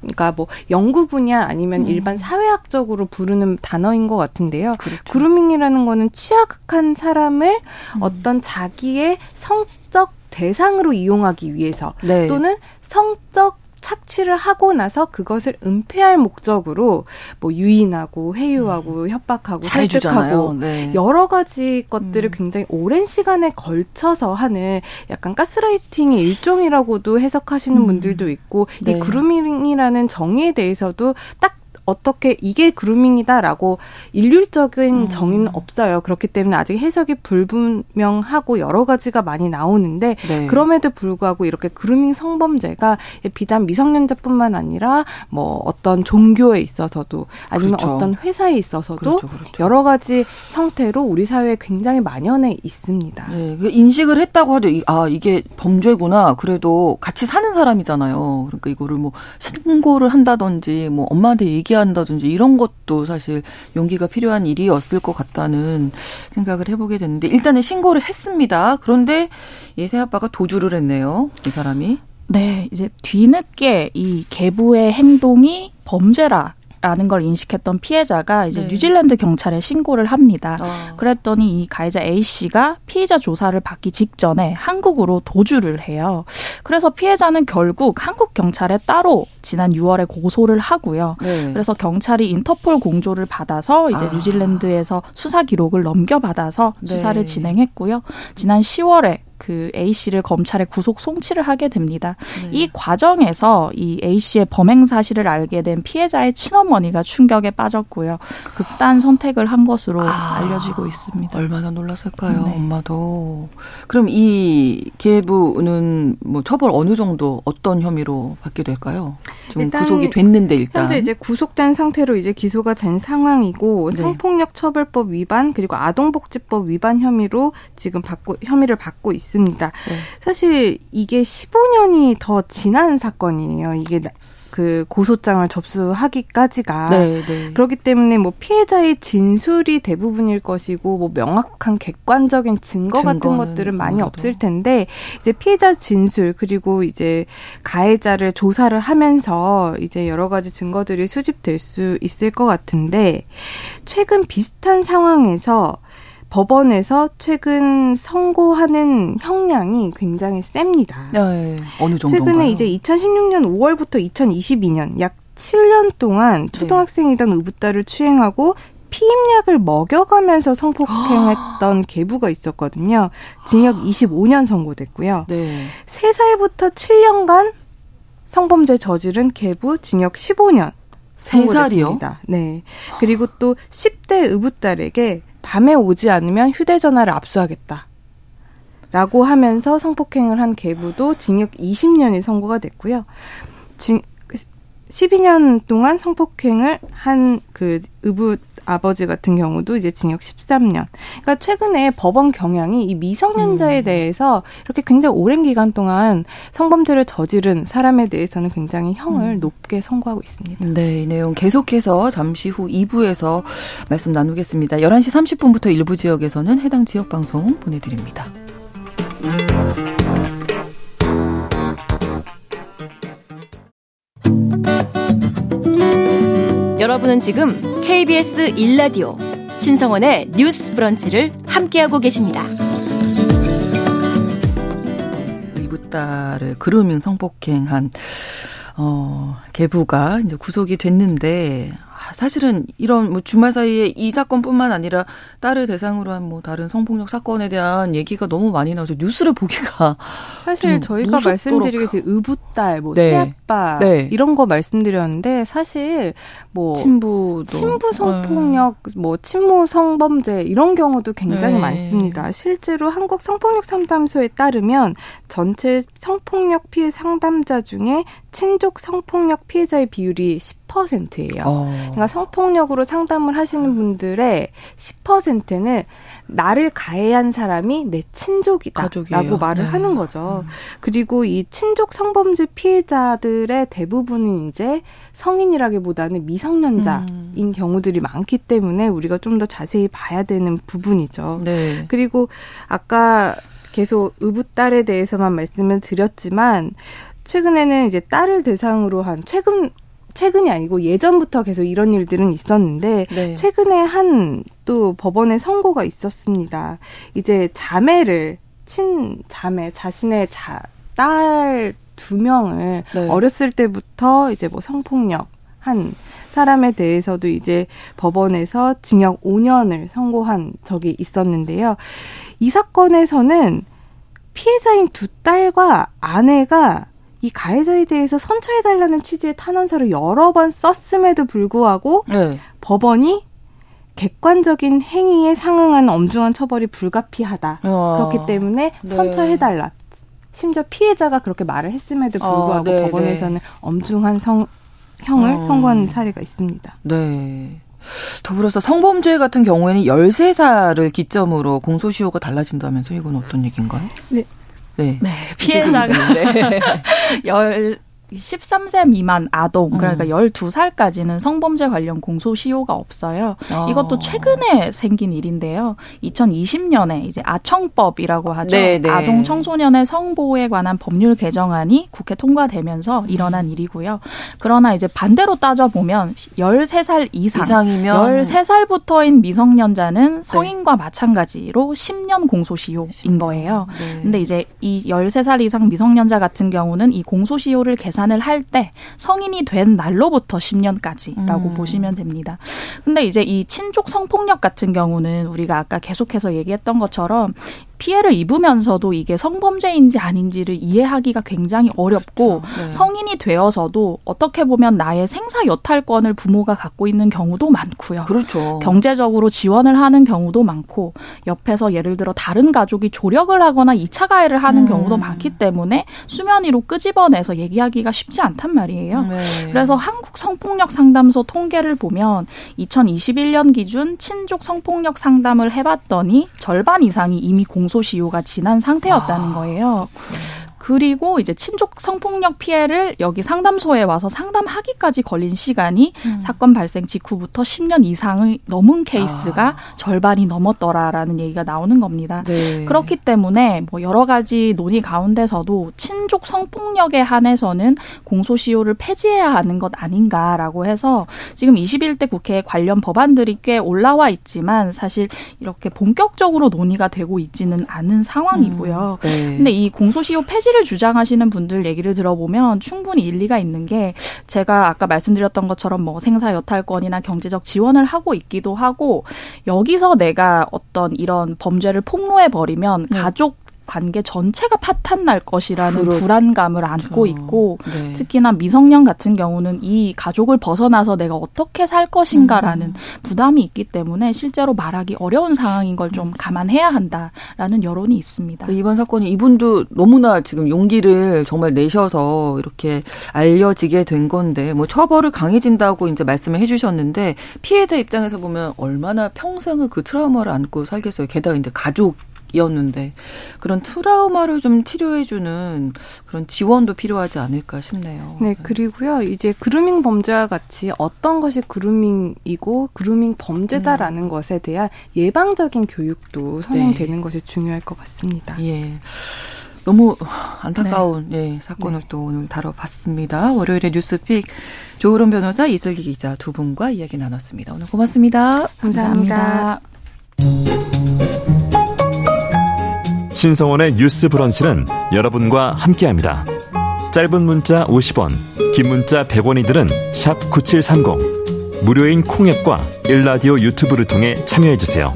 그러니까 뭐 연구 분야 아니면 음. 일반 사회학적으로 부르는 단어인 것 같은데요. 그렇죠. 그루밍이라는 거는 취약한 사람을 음. 어떤 자기의 성적 대상으로 이용하기 위해서 네. 또는 성적 착취를 하고 나서 그것을 은폐할 목적으로 뭐 유인하고 회유하고 음. 협박하고 설득하고 네. 여러 가지 것들을 음. 굉장히 오랜 시간에 걸쳐서 하는 약간 가스라이팅의 일종이라고도 해석하시는 음. 분들도 있고 네. 이 그루밍이라는 정의에 대해서도 딱 어떻게 이게 그루밍이다라고 일률적인 음. 정의는 없어요. 그렇기 때문에 아직 해석이 불분명하고 여러 가지가 많이 나오는데 네. 그럼에도 불구하고 이렇게 그루밍 성범죄가 비단 미성년자뿐만 아니라 뭐 어떤 종교에 있어서도 아니면 그렇죠. 어떤 회사에 있어서도 그렇죠, 그렇죠. 여러 가지 형태로 우리 사회에 굉장히 만연해 있습니다. 네, 그 인식을 했다고 하도 아 이게 범죄구나. 그래도 같이 사는 사람이잖아요. 그러니까 이거를 뭐 신고를 한다든지 뭐 엄마한테 얘기 하 한다든지 이런 것도 사실 용기가 필요한 일이었을 것 같다는 생각을 해보게 됐는데 일단은 신고를 했습니다. 그런데 이 새아빠가 도주를 했네요. 이 사람이. 네, 이제 뒤늦게 이 계부의 행동이 범죄라 라는 걸 인식했던 피해자가 이제 네. 뉴질랜드 경찰에 신고를 합니다. 어. 그랬더니 이 가해자 A 씨가 피의자 조사를 받기 직전에 한국으로 도주를 해요. 그래서 피해자는 결국 한국 경찰에 따로 지난 6월에 고소를 하고요. 네. 그래서 경찰이 인터폴 공조를 받아서 이제 아. 뉴질랜드에서 수사 기록을 넘겨받아서 네. 수사를 진행했고요. 지난 10월에 그 A 씨를 검찰에 구속 송치를 하게 됩니다. 네. 이 과정에서 이 A 씨의 범행 사실을 알게 된 피해자의 친어머니가 충격에 빠졌고요. 극단 선택을 한 것으로 아, 알려지고 있습니다. 얼마나 놀랐을까요, 네. 엄마도. 그럼 이 계부는 뭐 처벌 어느 정도 어떤 혐의로 받게 될까요? 지금 구속이 됐는데 일단 현재 이제 구속된 상태로 이제 기소가 된 상황이고 네. 성폭력 처벌법 위반 그리고 아동복지법 위반 혐의로 지금 받고 혐의를 받고 있습니다. 있습니다. 네. 사실 이게 15년이 더 지난 사건이에요. 이게 그 고소장을 접수하기까지가 네, 네. 그렇기 때문에 뭐 피해자의 진술이 대부분일 것이고 뭐 명확한 객관적인 증거 같은 것들은 많이 없을 텐데 이제 피해자 진술 그리고 이제 가해자를 조사를 하면서 이제 여러 가지 증거들이 수집될 수 있을 것 같은데 최근 비슷한 상황에서 법원에서 최근 선고하는 형량이 굉장히 셉니다. 네, 어느 정도? 최근에 이제 2016년 5월부터 2022년 약 7년 동안 초등학생이던 의붓딸을 추행하고 피임약을 먹여가면서 성폭행했던 계부가 있었거든요. 징역 25년 선고됐고요. 네. 3살부터 7년간 성범죄 저지른 계부 징역 15년. 3살이요? 네. 그리고 또 10대 의붓딸에게 밤에 오지 않으면 휴대전화를 압수하겠다. 라고 하면서 성폭행을 한 계부도 징역 20년이 선고가 됐고요. 징, 12년 동안 성폭행을 한 그 의붓 아버지 같은 경우도 이제 징역 13년. 그러니까 최근에 법원 경향이 이 미성년자에 음. 대해서 이렇게 굉장히 오랜 기간 동안 성범죄를 저지른 사람에 대해서는 굉장히 형을 음. 높게 선고하고 있습니다. 네, 이 내용 계속해서 잠시 후 2부에서 말씀 나누겠습니다. 11시 30분부터 일부 지역에서는 해당 지역 방송 보내드립니다. 여러분은 지금 KBS 1라디오 신성원의 뉴스 브런치를 함께하고 계십니다. 의붓딸을 그루밍 성폭행한 어, 계부가 이제 구속이 됐는데 사실은 이런 뭐 주말 사이에 이 사건뿐만 아니라 딸을 대상으로 한 뭐 다른 성폭력 사건에 대한 얘기가 너무 많이 나와서 뉴스를 보기가 사실 저희가 말씀드리겠지 의붓딸, 뭐 네. 새아빠 네. 이런 거 말씀드렸는데 사실 뭐 친부 친부 성폭력, 네. 뭐 친모 성범죄 이런 경우도 굉장히 네. 많습니다. 실제로 한국 성폭력 상담소에 따르면 전체 성폭력 피해 상담자 중에 친족 성폭력 피해자의 비율이 10% 예요. 어. 그러니까 성폭력으로 상담을 하시는 분들의 10%는 나를 가해한 사람이 내 친족이다라고 말을 네. 하는 거죠. 음. 그리고 이 친족 성범죄 피해자들의 대부분은 이제 성인이라기보다는 미성년자인 음. 경우들이 많기 때문에 우리가 좀 더 자세히 봐야 되는 부분이죠. 네. 그리고 아까 계속 의붓딸에 대해서만 말씀을 드렸지만 최근에는 이제 딸을 대상으로 한 최근 최근이 아니고 예전부터 계속 이런 일들은 있었는데 네. 최근에 한 또 법원에 선고가 있었습니다. 이제 자매를 친 자매 자신의 자, 딸 두 명을 네. 어렸을 때부터 이제 뭐 성폭력 한 사람에 대해서도 이제 법원에서 징역 5년을 선고한 적이 있었는데요. 이 사건에서는 피해자인 두 딸과 아내가 이 가해자에 대해서 선처해달라는 취지의 탄원서를 여러 번 썼음에도 불구하고 네. 법원이 객관적인 행위에 상응한 엄중한 처벌이 불가피하다. 어. 그렇기 때문에 네. 선처해달라. 심지어 피해자가 그렇게 말을 했음에도 어, 불구하고 어, 네, 법원에서는 네. 엄중한 성, 형을 어. 선고한 사례가 있습니다. 네. 더불어서 성범죄 같은 경우에는 13살을 기점으로 공소시효가 달라진다면서 이건 어떤 얘기인가요? 네. 네. 네 피해자가 네. 열 13세 미만 아동 그러니까 음. 12살까지는 성범죄 관련 공소시효가 없어요. 어. 이것도 최근에 생긴 일인데요. 2020년에 이제 아청법이라고 하죠. 네네. 네. 아동 청소년의 성보호에 관한 법률 개정안이 국회 통과되면서 일어난 음. 일이고요. 그러나 이제 반대로 따져 보면 13살 이상 이상이면 13살부터인 미성년자는 성인과 네. 마찬가지로 10년 공소시효인 10년. 거예요. 네. 근데 이제 이 13살 이상 미성년자 같은 경우는 이 공소시효를 계산 계산을 할 때 성인이 된 날로부터 10년까지라고 음. 보시면 됩니다. 근데 이제 이 친족 성폭력 같은 경우는 우리가 아까 계속해서 얘기했던 것처럼 피해를 입으면서도 이게 성범죄인지 아닌지를 이해하기가 굉장히 어렵고 그렇죠. 네. 성인이 되어서도 어떻게 보면 나의 생사 여탈권을 부모가 갖고 있는 경우도 많고요. 그렇죠. 경제적으로 지원을 하는 경우도 많고 옆에서 예를 들어 다른 가족이 조력을 하거나 2차 가해를 하는 음. 경우도 많기 때문에 수면 위로 끄집어내서 얘기하기가 쉽지 않단 말이에요. 네. 그래서 한국 성폭력 상담소 통계를 보면 2021년 기준 친족 성폭력 상담을 해봤더니 절반 이상이 이미 공 공소시효가 지난 상태였다는 아, 거예요. 그리고 이제 친족 성폭력 피해를 여기 상담소에 와서 상담하기까지 걸린 시간이 음. 사건 발생 직후부터 10년 이상을 넘은 케이스가 아. 절반이 넘었더라라는 얘기가 나오는 겁니다. 네. 그렇기 때문에 뭐 여러 가지 논의 가운데서도 친족 성폭력에 한해서는 공소시효를 폐지해야 하는 것 아닌가라고 해서 지금 21대 국회에 관련 법안들이 꽤 올라와 있지만 사실 이렇게 본격적으로 논의가 되고 있지는 않은 상황이고요. 음. 네. 근데 이 공소시효 폐지 폐지를 주장하시는 분들 얘기를 들어보면 충분히 일리가 있는 게 제가 아까 말씀드렸던 것처럼 뭐 생사 여탈권이나 경제적 지원을 하고 있기도 하고 여기서 내가 어떤 이런 범죄를 폭로해 버리면 네. 가족 관계 전체가 파탄 날 것이라는 그렇죠. 불안감을 안고 있고 네. 특히나 미성년 같은 경우는 이 가족을 벗어나서 내가 어떻게 살 것인가라는 음. 부담이 있기 때문에 실제로 말하기 어려운 상황인 걸 좀 감안해야 한다라는 여론이 있습니다. 그 이번 사건이 이분도 너무나 지금 용기를 정말 내셔서 이렇게 알려지게 된 건데 뭐 처벌을 강해진다고 이제 말씀을 해주셨는데 피해자 입장에서 보면 얼마나 평생을 그 트라우마를 안고 살겠어요. 게다가 이제 가족 이었는데 그런 트라우마를 좀 치료해주는 그런 지원도 필요하지 않을까 싶네요. 네, 그리고요 이제 그루밍 범죄와 같이 어떤 것이 그루밍이고 그루밍 범죄다라는 음. 것에 대한 예방적인 교육도 선행되는 네. 것이 중요할 것 같습니다. 예. 너무 안타까운 네. 예, 사건을 네. 또 오늘 다뤄봤습니다. 월요일에 뉴스픽 조으론 변호사 이슬기 기자 두 분과 이야기 나눴습니다. 오늘 고맙습니다. 감사합니다. 감사합니다. 신성원의 뉴스 브런치는 여러분과 함께합니다. 짧은 문자 50원, 긴 문자 100원이들은 9730. 무료인 콩앱과 일라디오 유튜브를 통해 참여해주세요.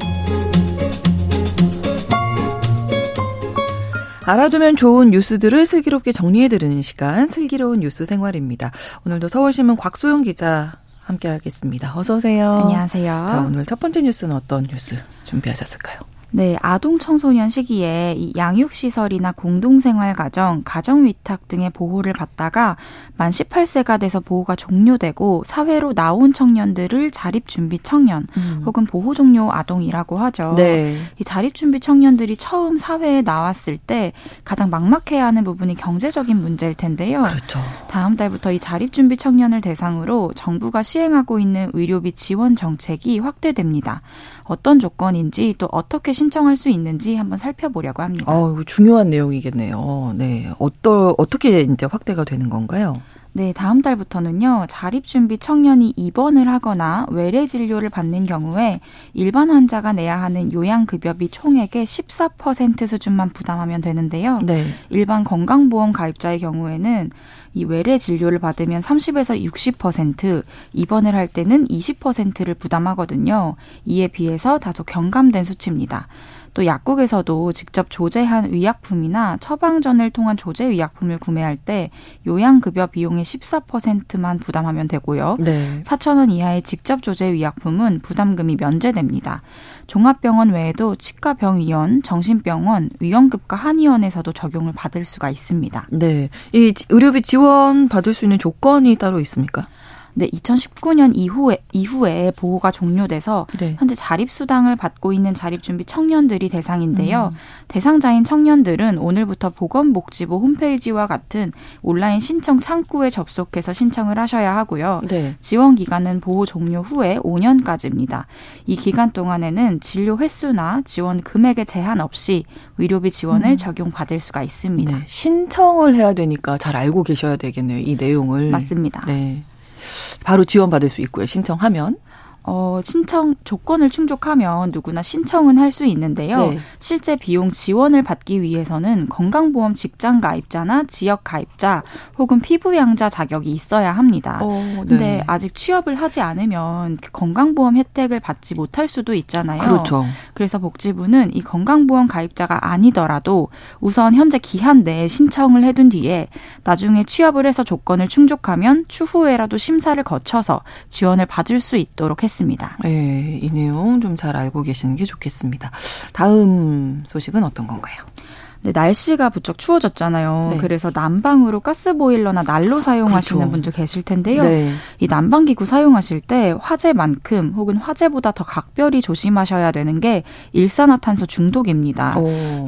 알아두면 좋은 뉴스들을 슬기롭게 정리해드리는 시간, 슬기로운 뉴스 생활입니다. 오늘도 서울신문 곽소영 기자 함께하겠습니다. 어서 오세요. 안녕하세요. 자, 오늘 첫 번째 뉴스는 어떤 뉴스 준비하셨을까요? 네, 아동 청소년 시기에 이 양육 시설이나 공동생활 가정, 가정 위탁 등의 보호를 받다가 만 18세가 돼서 보호가 종료되고 사회로 나온 청년들을 자립 준비 청년 음. 혹은 보호 종료 아동이라고 하죠. 네. 이 자립 준비 청년들이 처음 사회에 나왔을 때 가장 막막해야 하는 부분이 경제적인 문제일 텐데요. 그렇죠. 다음 달부터 이 자립 준비 청년을 대상으로 정부가 시행하고 있는 의료비 지원 정책이 확대됩니다. 어떤 조건인지 또 어떻게 신 청할 수 있는지 한번 살펴보려고 합니다. 어, 중요한 내용이겠네요. 네. 어떠, 어떻게 이제 확대가 되는 건가요? 네, 다음 달부터는요, 자립준비 청년이 입원을 하거나 외래 진료를 받는 경우에 일반 환자가 내야 하는 요양급여비 총액의 14% 수준만 부담하면 되는데요. 네. 일반 건강보험 가입자의 경우에는 이 외래 진료를 받으면 30에서 60%, 입원을 할 때는 20%를 부담하거든요. 이에 비해서 다소 경감된 수치입니다. 또 약국에서도 직접 조제한 의약품이나 처방전을 통한 조제 의약품을 구매할 때 요양급여 비용의 14%만 부담하면 되고요. 네. 4천 원 이하의 직접 조제 의약품은 부담금이 면제됩니다. 종합병원 외에도 치과병의원, 정신병원, 위험급과 한의원에서도 적용을 받을 수가 있습니다. 네. 이 의료비 지원 받을 수 있는 조건이 따로 있습니까? 네, 2019년 이후에 이후에 보호가 종료돼서 네. 현재 자립 수당을 받고 있는 자립 준비 청년들이 대상인데요. 음. 대상자인 청년들은 오늘부터 보건복지부 홈페이지와 같은 온라인 신청 창구에 접속해서 신청을 하셔야 하고요. 네. 지원 기간은 보호 종료 후에 5년까지입니다. 이 기간 동안에는 진료 횟수나 지원 금액에 제한 없이 의료비 지원을 음. 적용받을 수가 있습니다. 네. 신청을 해야 되니까 잘 알고 계셔야 되겠네요. 이 내용을. 맞습니다. 네. 바로 지원받을 수 있고요. 신청하면. 어, 신청 조건을 충족하면 누구나 신청은 할 수 있는데요. 네. 실제 비용 지원을 받기 위해서는 건강보험 직장 가입자나 지역 가입자 혹은 피부양자 자격이 있어야 합니다. 어, 네. 근데 아직 취업을 하지 않으면 그 건강보험 혜택을 받지 못할 수도 있잖아요. 그렇죠. 그래서 복지부는 이 건강보험 가입자가 아니더라도 우선 현재 기한 내에 신청을 해둔 뒤에 나중에 취업을 해서 조건을 충족하면 추후에라도 심사를 거쳐서 지원을 받을 수 있도록 했습니다. 했습니다. 네, 이 내용 좀 잘 알고 계시는 게 좋겠습니다. 다음 소식은 어떤 건가요? 네, 날씨가 부쩍 추워졌잖아요. 네. 그래서 난방으로 가스보일러나 난로 사용하시는 그렇죠. 분들 계실 텐데요. 네. 이 난방기구 사용하실 때 화재만큼 혹은 화재보다 더 각별히 조심하셔야 되는 게 일산화탄소 중독입니다.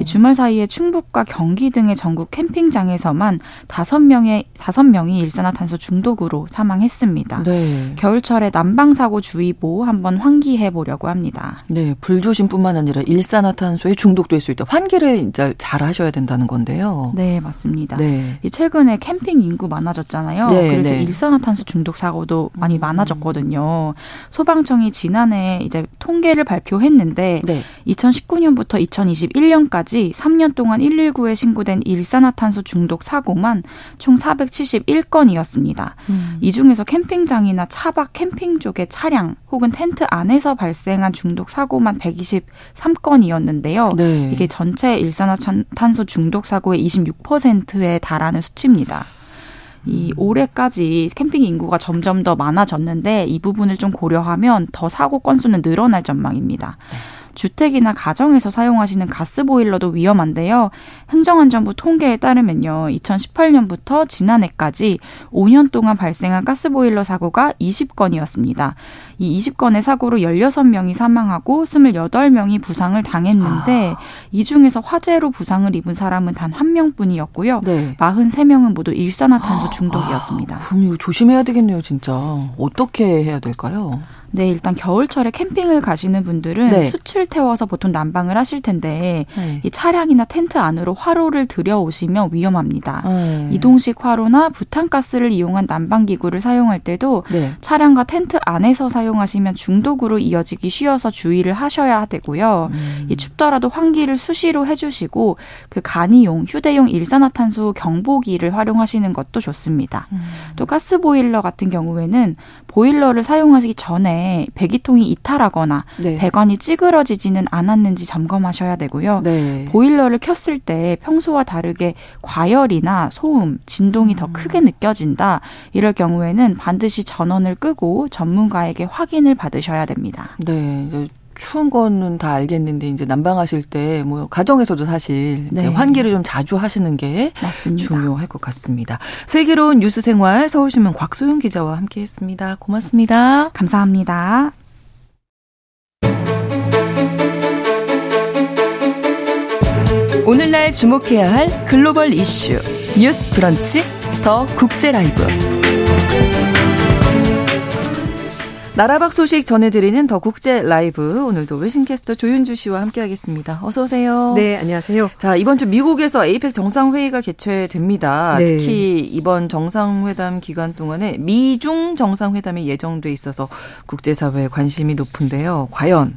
주말 사이에 충북과 경기 등의 전국 캠핑장에서만 다섯 명의 다섯 명이 일산화탄소 중독으로 사망했습니다. 네. 겨울철에 난방 사고 주의보 한번 환기해 보려고 합니다. 네, 불조심뿐만 아니라 일산화탄소에 중독될 수 있다. 환기를 이제 잘 하셔야 된다는 건데요. 네, 맞습니다. 네. 최근에 캠핑 인구 많아졌잖아요. 네, 그래서 네. 일산화탄소 중독 사고도 많이 음. 많아졌거든요. 소방청이 지난해 이제 통계를 발표했는데 네. 2019년부터 2021년까지 3년 동안 119에 신고된 일산화탄소 중독 사고만 총 471건이었습니다. 음. 이 중에서 캠핑장이나 차박 캠핑 쪽의 차량 혹은 텐트 안에서 발생한 중독 사고만 123건이었는데요. 네. 이게 전체 일산화탄소 일산화 탄소 중독 사고의 26%에 달하는 수치입니다. 이 올해까지 캠핑 인구가 점점 더 많아졌는데 이 부분을 좀 고려하면 더 사고 건수는 늘어날 전망입니다. 네. 주택이나 가정에서 사용하시는 가스보일러도 위험한데요. 행정안전부 통계에 따르면요. 2018년부터 지난해까지 5년 동안 발생한 가스보일러 사고가 20건이었습니다. 이 20건의 사고로 16명이 사망하고 28명이 부상을 당했는데 아. 이 중에서 화재로 부상을 입은 사람은 단 한 명뿐이었고요. 네. 43명은 모두 일산화탄소 아. 중독이었습니다. 아, 그럼 이거 조심해야 되겠네요, 진짜. 어떻게 해야 될까요? 네, 일단 겨울철에 캠핑을 가시는 분들은 네. 숯을 태워서 보통 난방을 하실 텐데 네. 이 차량이나 텐트 안으로 화로를 들여오시면 위험합니다. 네. 이동식 화로나 부탄가스를 이용한 난방 기구를 사용할 때도 네. 차량과 텐트 안에서 사용 하시면 중독으로 이어지기 쉬워서 주의를 하셔야 되고요. 음. 이 춥더라도 환기를 수시로 해주시고 그 간이용, 휴대용 일산화탄소 경보기를 활용하시는 것도 좋습니다. 음. 또 가스 보일러 같은 경우에는 보일러를 사용하기 전에 배기통이 이탈하거나 네. 배관이 찌그러지지는 않았는지 점검하셔야 되고요. 네. 보일러를 켰을 때 평소와 다르게 과열이나 소음, 진동이 음. 더 크게 느껴진다. 이럴 경우에는 반드시 전원을 끄고 전문가에게 확인을 받으셔야 됩니다. 네. 추운 거는 다 알겠는데 이제 난방하실 때 뭐 가정에서도 사실 네. 환기를 좀 자주 하시는 게 맞습니다. 중요할 것 같습니다. 슬기로운 뉴스 생활 서울신문 곽소영 기자와 함께했습니다. 고맙습니다. 감사합니다. 오늘날 주목해야 할 글로벌 이슈 뉴스 브런치 더 국제 라이브. 나라 밖 소식 전해드리는 더 국제 라이브 오늘도 외신캐스터 조윤주 씨와 함께하겠습니다. 어서 오세요. 네, 안녕하세요. 자 이번 주 미국에서 APEC 정상회의가 개최됩니다. 네. 특히 이번 정상회담 기간 동안에 미중 정상회담이 예정돼 있어서 국제사회에 관심이 높은데요. 과연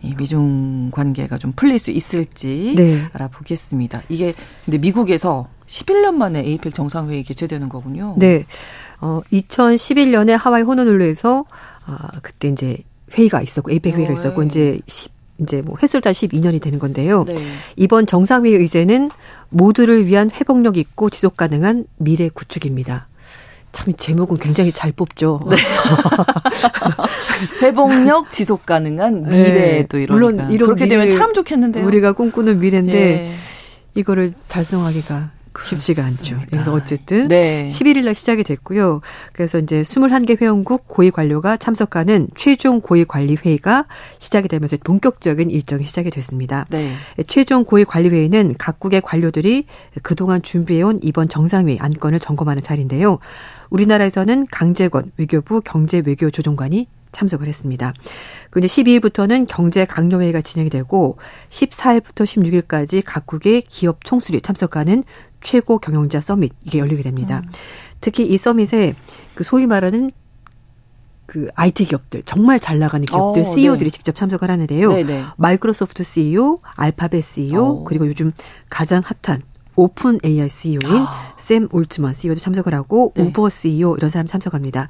이 미중 관계가 좀 풀릴 수 있을지 네. 알아보겠습니다. 이게 근데 미국에서 11년 만에 에이펙 정상회의 개최되는 거군요. 네. 어, 2011년에 하와이 호노룰루에서 아, 그때 이제 회의가 있었고 에이펙 회의가 어, 있었고 네. 이제 10, 이제 뭐 횟수를 12년이 되는 건데요. 네. 이번 정상회의 의제는 모두를 위한 회복력 있고 지속 가능한 미래 구축입니다. 참 제목은 굉장히 잘 뽑죠. 네. 회복력 지속 가능한 미래도 네. 이런 물론 이런 그렇게 되면 참 좋겠는데요. 우리가 꿈꾸는 미래인데 예. 이거를 달성하기가 쉽지가 않죠. 그래서 어쨌든 네. 11일 날 시작이 됐고요. 그래서 이제 21개 회원국 고위 관료가 참석하는 최종 고위 관리 회의가 시작이 되면서 본격적인 일정이 시작이 됐습니다. 네. 최종 고위 관리 회의는 각국의 관료들이 그동안 준비해온 이번 정상회의 안건을 점검하는 자리인데요. 우리나라에서는 강재권 외교부 경제외교조정관이 참석을 했습니다. 그 이제 12일부터는 경제 강요회의가 진행이 되고 14일부터 16일까지 각국의 기업 총수들이 참석하는 최고 경영자 서밋 이게 열리게 됩니다. 음. 특히 이 서밋에 그 소위 말하는 그 IT 기업들 정말 잘 나가는 기업들 어, CEO들이 네. 직접 참석을 하는데요. 네네. 네. 마이크로소프트 CEO, 알파벳 CEO, 어. 그리고 요즘 가장 핫한 오픈 AI CEO인 아. 샘 올트먼 CEO도 참석을 하고 네. 우버 CEO 이런 사람 참석합니다.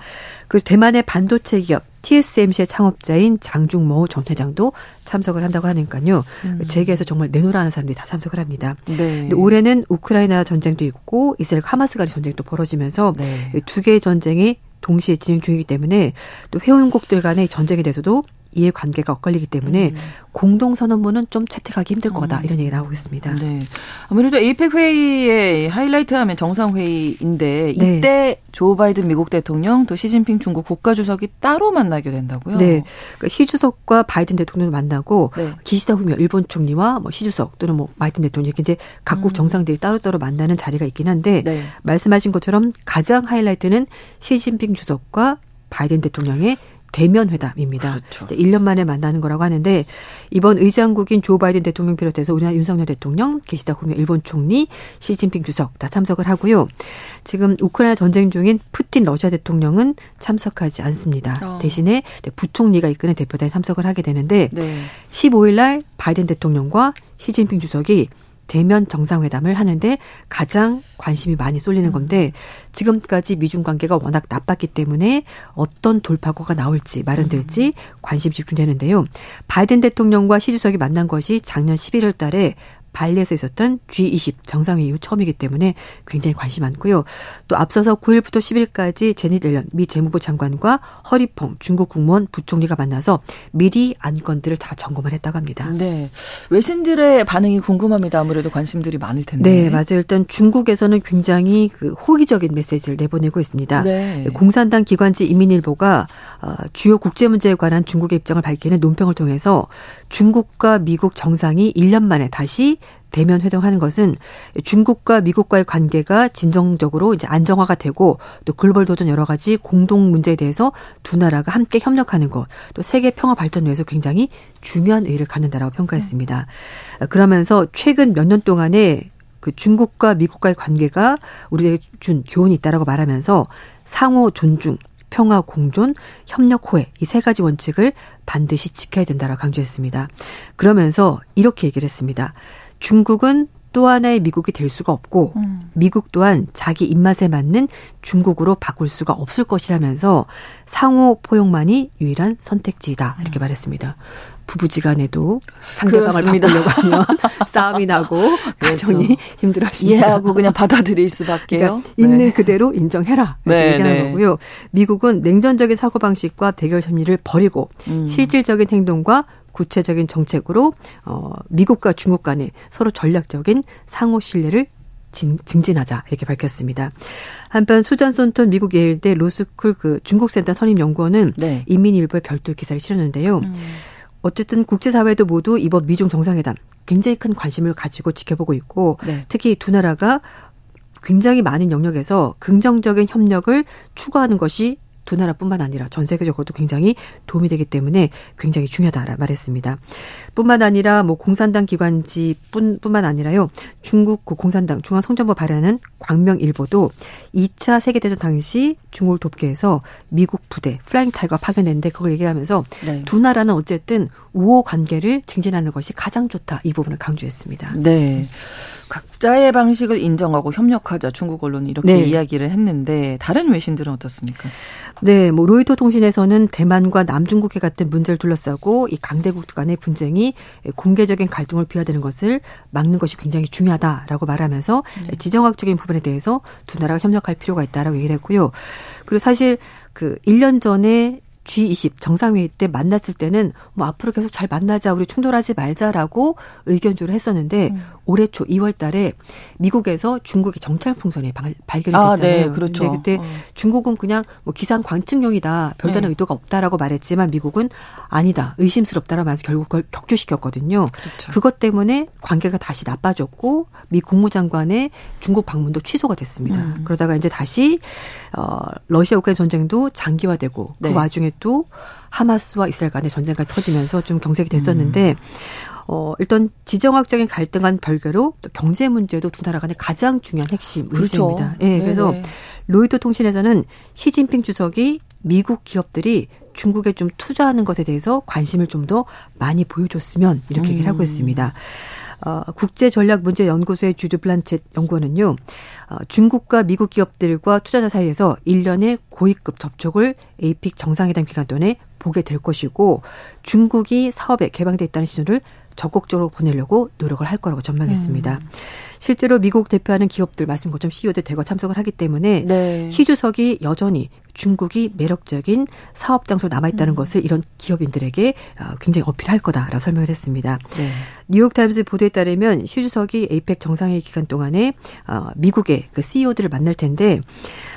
그리고 대만의 반도체 기업 TSMC의 창업자인 장중모 전 회장도 참석을 한다고 하니까요. 음. 재계에서 정말 내노라는 사람들이 다 참석을 합니다. 네. 올해는 우크라이나 전쟁도 있고 이스라엘 하마스 간의 전쟁도 벌어지면서 네. 두 개의 전쟁이 동시에 진행 중이기 때문에 또 회원국들 간의 전쟁에 대해서도 이해관계가 엇갈리기 때문에 음. 공동선언문은 좀 채택하기 힘들 거다 음. 이런 얘기 나오고 있습니다. 네. 아무래도 에이펙 회의의 하이라이트하면 정상회의인데 네. 이때 네. 조 바이든 미국 대통령 또 시진핑 중국 국가주석이 따로 만나게 된다고요? 네. 그러니까 시 주석과 바이든 대통령을 만나고 네. 기시다 후미오 일본 총리와 뭐 시 주석 또는 뭐 바이든 대통령 이렇게 이제 각국 음. 정상들이 따로따로 만나는 자리가 있긴 한데 네. 말씀하신 것처럼 가장 하이라이트는 시진핑 주석과 바이든 대통령의 대면 회담입니다. 그렇죠. 1년 만에 만나는 거라고 하는데 이번 의장국인 조 바이든 대통령 비롯해서 우리나라 윤석열 대통령, 계시다 후미오 일본 총리, 시진핑 주석 다 참석을 하고요. 지금 우크라이나 전쟁 중인 푸틴 러시아 대통령은 참석하지 않습니다. 어. 대신에 부총리가 이끄는 대표단에 참석을 하게 되는데 네. 15일 날 바이든 대통령과 시진핑 주석이 대면 정상회담을 하는데 가장 관심이 많이 쏠리는 건데 지금까지 미중 관계가 워낙 나빴기 때문에 어떤 돌파구가 나올지 마련될지 관심 집중되는데요. 바이든 대통령과 시 주석이 만난 것이 작년 11월 달에 발리에서 있었던 G20 정상회의 이후 처음이기 때문에 굉장히 관심 많고요. 또 앞서서 9일부터 10일까지 제닛 앨런 미 재무부 장관과 허리펑 중국 국무원 부총리가 만나서 미리 안건들을 다 점검을 했다고 합니다. 네. 외신들의 반응이 궁금합니다. 아무래도 관심들이 많을 텐데. 네, 맞아요. 일단 중국에서는 굉장히 그 호기적인 메시지를 내보내고 있습니다. 네. 공산당 기관지 인민일보가 어, 주요 국제 문제에 관한 중국의 입장을 밝히는 논평을 통해서 중국과 미국 정상이 1년 만에 다시 대면 회동하는 것은 중국과 미국과의 관계가 진정적으로 이제 안정화가 되고 또 글로벌 도전 여러 가지 공동 문제에 대해서 두 나라가 함께 협력하는 것, 또 세계 평화 발전 위해서 굉장히 중요한 의의를 갖는다라고 평가했습니다. 그러면서 최근 몇 년 동안에 그 중국과 미국과의 관계가 우리에게 준 교훈이 있다라고 말하면서 상호 존중, 평화 공존, 협력 호혜 이 세 가지 원칙을 반드시 지켜야 된다라고 강조했습니다. 그러면서 이렇게 얘기를 했습니다. 중국은 또 하나의 미국이 될 수가 없고 음. 미국 또한 자기 입맛에 맞는 중국으로 바꿀 수가 없을 것이라면서 상호 포용만이 유일한 선택지이다 이렇게 음. 말했습니다. 부부지간에도 상대방을. 바꾸려고 하면 싸움이 나고 그렇죠. 가정이 힘들어집니다. 이해하고 그냥 받아들일 수밖에요. 그러니까 있는 네. 그대로 인정해라 네, 얘기하는 네. 거고요. 미국은 냉전적인 사고 방식과 대결 심리를 버리고 음. 실질적인 행동과 구체적인 정책으로 어 미국과 중국 간의 서로 전략적인 상호 신뢰를 증진하자 이렇게 밝혔습니다. 한편 수잔 손턴 미국 예일대 로스쿨 그 중국 센터 선임 연구원은 네. 인민일보에 별도 기사를 실었는데요. 음. 어쨌든 국제사회도 모두 이번 미중 정상회담 굉장히 큰 관심을 가지고 지켜보고 있고 네. 특히 두 나라가 굉장히 많은 영역에서 긍정적인 협력을 추구하는 것이 두 나라뿐만 아니라 전 세계적으로도 굉장히 도움이 되기 때문에 굉장히 중요하다 말했습니다. 뿐만 아니라 뭐 공산당 기관지 뿐, 뿐만 아니라요. 중국 그 공산당 중앙성전부 발행하는 광명일보도 2차 세계대전 당시 중국을 돕기 위해서 미국 부대 Flying Tiger가 파견했는데 그걸 얘기를 하면서 네. 두 나라는 어쨌든 우호 관계를 증진하는 것이 가장 좋다 이 부분을 강조했습니다. 네. 각자의 방식을 인정하고 협력하자 중국 언론이 이렇게 네. 이야기를 했는데 다른 외신들은 어떻습니까? 네, 뭐 로이터 통신에서는 대만과 남중국해 같은 문제를 둘러싸고 이 강대국 간의 분쟁이 공개적인 갈등으로 비화되는 것을 막는 것이 굉장히 중요하다라고 말하면서 네. 지정학적인 부분에 대해서 두 나라가 협력할 필요가 있다라고 얘기를 했고요. 그리고 사실 그 1년 전에 G20 정상회의 때 만났을 때는 뭐 앞으로 계속 잘 만나자 우리 충돌하지 말자라고 의견조를 했었는데 음. 올해 초 2월 달에 미국에서 중국의 정찰 풍선이 발견이 됐잖아요. 아, 네, 그렇죠. 그때 어. 중국은 그냥 뭐 기상 관측용이다. 별다른 네. 의도가 없다라고 말했지만 미국은 아니다. 의심스럽다라면서 결국 그걸 격추시켰거든요. 그렇죠. 그것 때문에 관계가 다시 나빠졌고 미 국무장관의 중국 방문도 취소가 됐습니다. 음. 그러다가 이제 다시 어 러시아 우크라이나 전쟁도 장기화되고 그 네. 그 와중에 또 하마스와 이스라엘 간의 전쟁까지 터지면서 좀 경색이 됐었는데 음. 어, 일단 지정학적인 갈등과는 별개로 또 경제 문제도 두 나라 간의 가장 중요한 핵심 그렇죠. 문제입니다. 예, 네, 그래서 로이터 통신에서는 시진핑 주석이 미국 기업들이 중국에 좀 투자하는 것에 대해서 관심을 좀 더 많이 보여줬으면 이렇게 음. 얘기를 하고 음. 있습니다. 어, 국제전략문제연구소의 주드 플란쳇 연구원은요, 어, 중국과 미국 기업들과 투자자 사이에서 1년의 고위급 접촉을 에이픽 정상회담 기간 동안에 보게 될 것이고, 중국이 사업에 개방돼 있다는 신호를 적극적으로 보내려고 노력을 할 거라고 전망했습니다. 음. 실제로 미국 대표하는 기업들 말씀 것처럼 CEO들 대거 참석을 하기 때문에 네. 시 주석이 여전히 중국이 매력적인 사업 장소로 남아있다는 음. 것을 이런 기업인들에게 어, 굉장히 어필할 거다라고 설명을 했습니다. 네. 뉴욕타임즈 보도에 따르면 시 주석이 APEC 정상회의 기간 동안에 어, 미국의 그 CEO들을 만날 텐데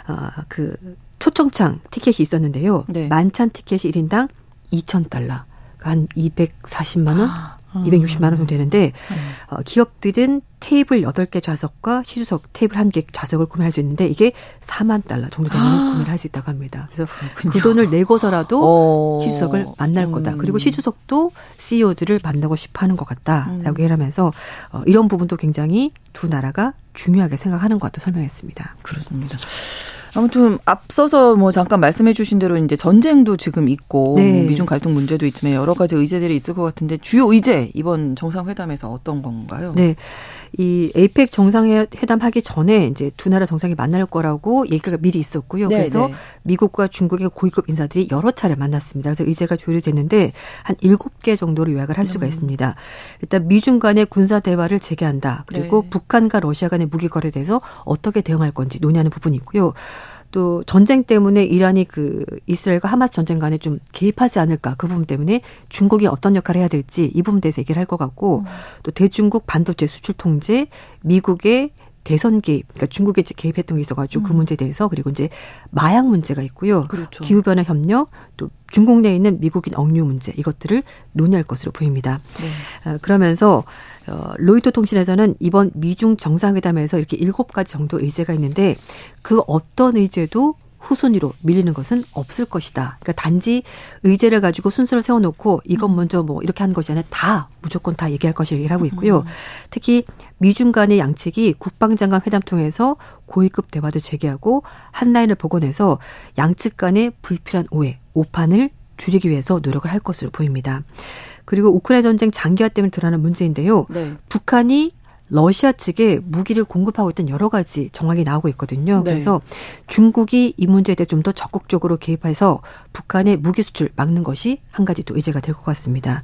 어, 그 초청장 티켓이 있었는데요. 네. 만찬 티켓이 1인당 2,000달러. 한 240만 원? 아. 260만 원 정도 되는데 음. 어, 기업들은 테이블 8개 좌석과 시주석 테이블 1개 좌석을 구매할 수 있는데 이게 4만 달러 정도 되면 아. 구매를 할 수 있다고 합니다. 그래서 그렇군요. 그 돈을 내고서라도 어. 시주석을 만날 거다. 음. 그리고 시주석도 CEO들을 만나고 싶어 하는 것 같다라고 음. 얘기를 하면서 어, 이런 부분도 굉장히 두 나라가 중요하게 생각하는 것 같다 설명했습니다. 그렇습니다. 아무튼 앞서서 뭐 잠깐 말씀해 주신 대로 이제 전쟁도 지금 있고 네. 뭐 미중 갈등 문제도 있지만 여러 가지 의제들이 있을 것 같은데 주요 의제 이번 정상회담에서 어떤 건가요? 네. 이 에이펙 정상회담 하기 전에 이제 두 나라 정상이 만날 거라고 얘기가 미리 있었고요. 네, 그래서 네. 미국과 중국의 고위급 인사들이 여러 차례 만났습니다. 그래서 의제가 조율이 됐는데 한 일곱 개 정도로 요약을 할 수가 음. 있습니다. 일단 미중 간의 군사 대화를 재개한다. 그리고 네. 북한과 러시아 간의 무기 거래에 대해서 어떻게 대응할 건지 논의하는 부분이 있고요. 또 전쟁 때문에 이란이 그 이스라엘과 하마스 전쟁 간에 좀 개입하지 않을까 그 부분 때문에 중국이 어떤 역할을 해야 될지 이 부분 대해서 얘기를 할 것 같고 음. 또 대중국 반도체 수출 통제, 미국의 대선 개입, 그러니까 중국에 개입했던 게 있어가지고 그 음. 그 문제에 대해서 그리고 이제 마약 문제가 있고요. 그렇죠. 기후변화 협력, 또 중국 내에 있는 미국인 억류 문제 이것들을 논의할 것으로 보입니다. 네. 어, 그러면서 어, 로이터 통신에서는 이번 미중 정상회담에서 이렇게 일곱 가지 정도 의제가 있는데 그 어떤 의제도 후순위로 밀리는 것은 없을 것이다. 그러니까 단지 의제를 가지고 순서를 세워놓고 이것 음. 먼저 뭐 이렇게 하는 것이 아니라 다 무조건 다 얘기할 것을 얘기를 하고 있고요. 음. 특히 미중 간의 양측이 국방장관 회담 통해서 고위급 대화도 재개하고 한 라인을 복원해서 양측 간의 불필요한 오해, 오판을 줄이기 위해서 노력을 할 것으로 보입니다. 그리고 우크라이나 전쟁 장기화 때문에 드러나는 문제인데요. 네. 북한이 러시아 측에 무기를 공급하고 있던 여러 가지 정황이 나오고 있거든요. 네. 그래서 중국이 이 문제에 대해 좀 더 적극적으로 개입해서 북한의 무기 수출 막는 것이 한 가지 또 의제가 될 것 같습니다.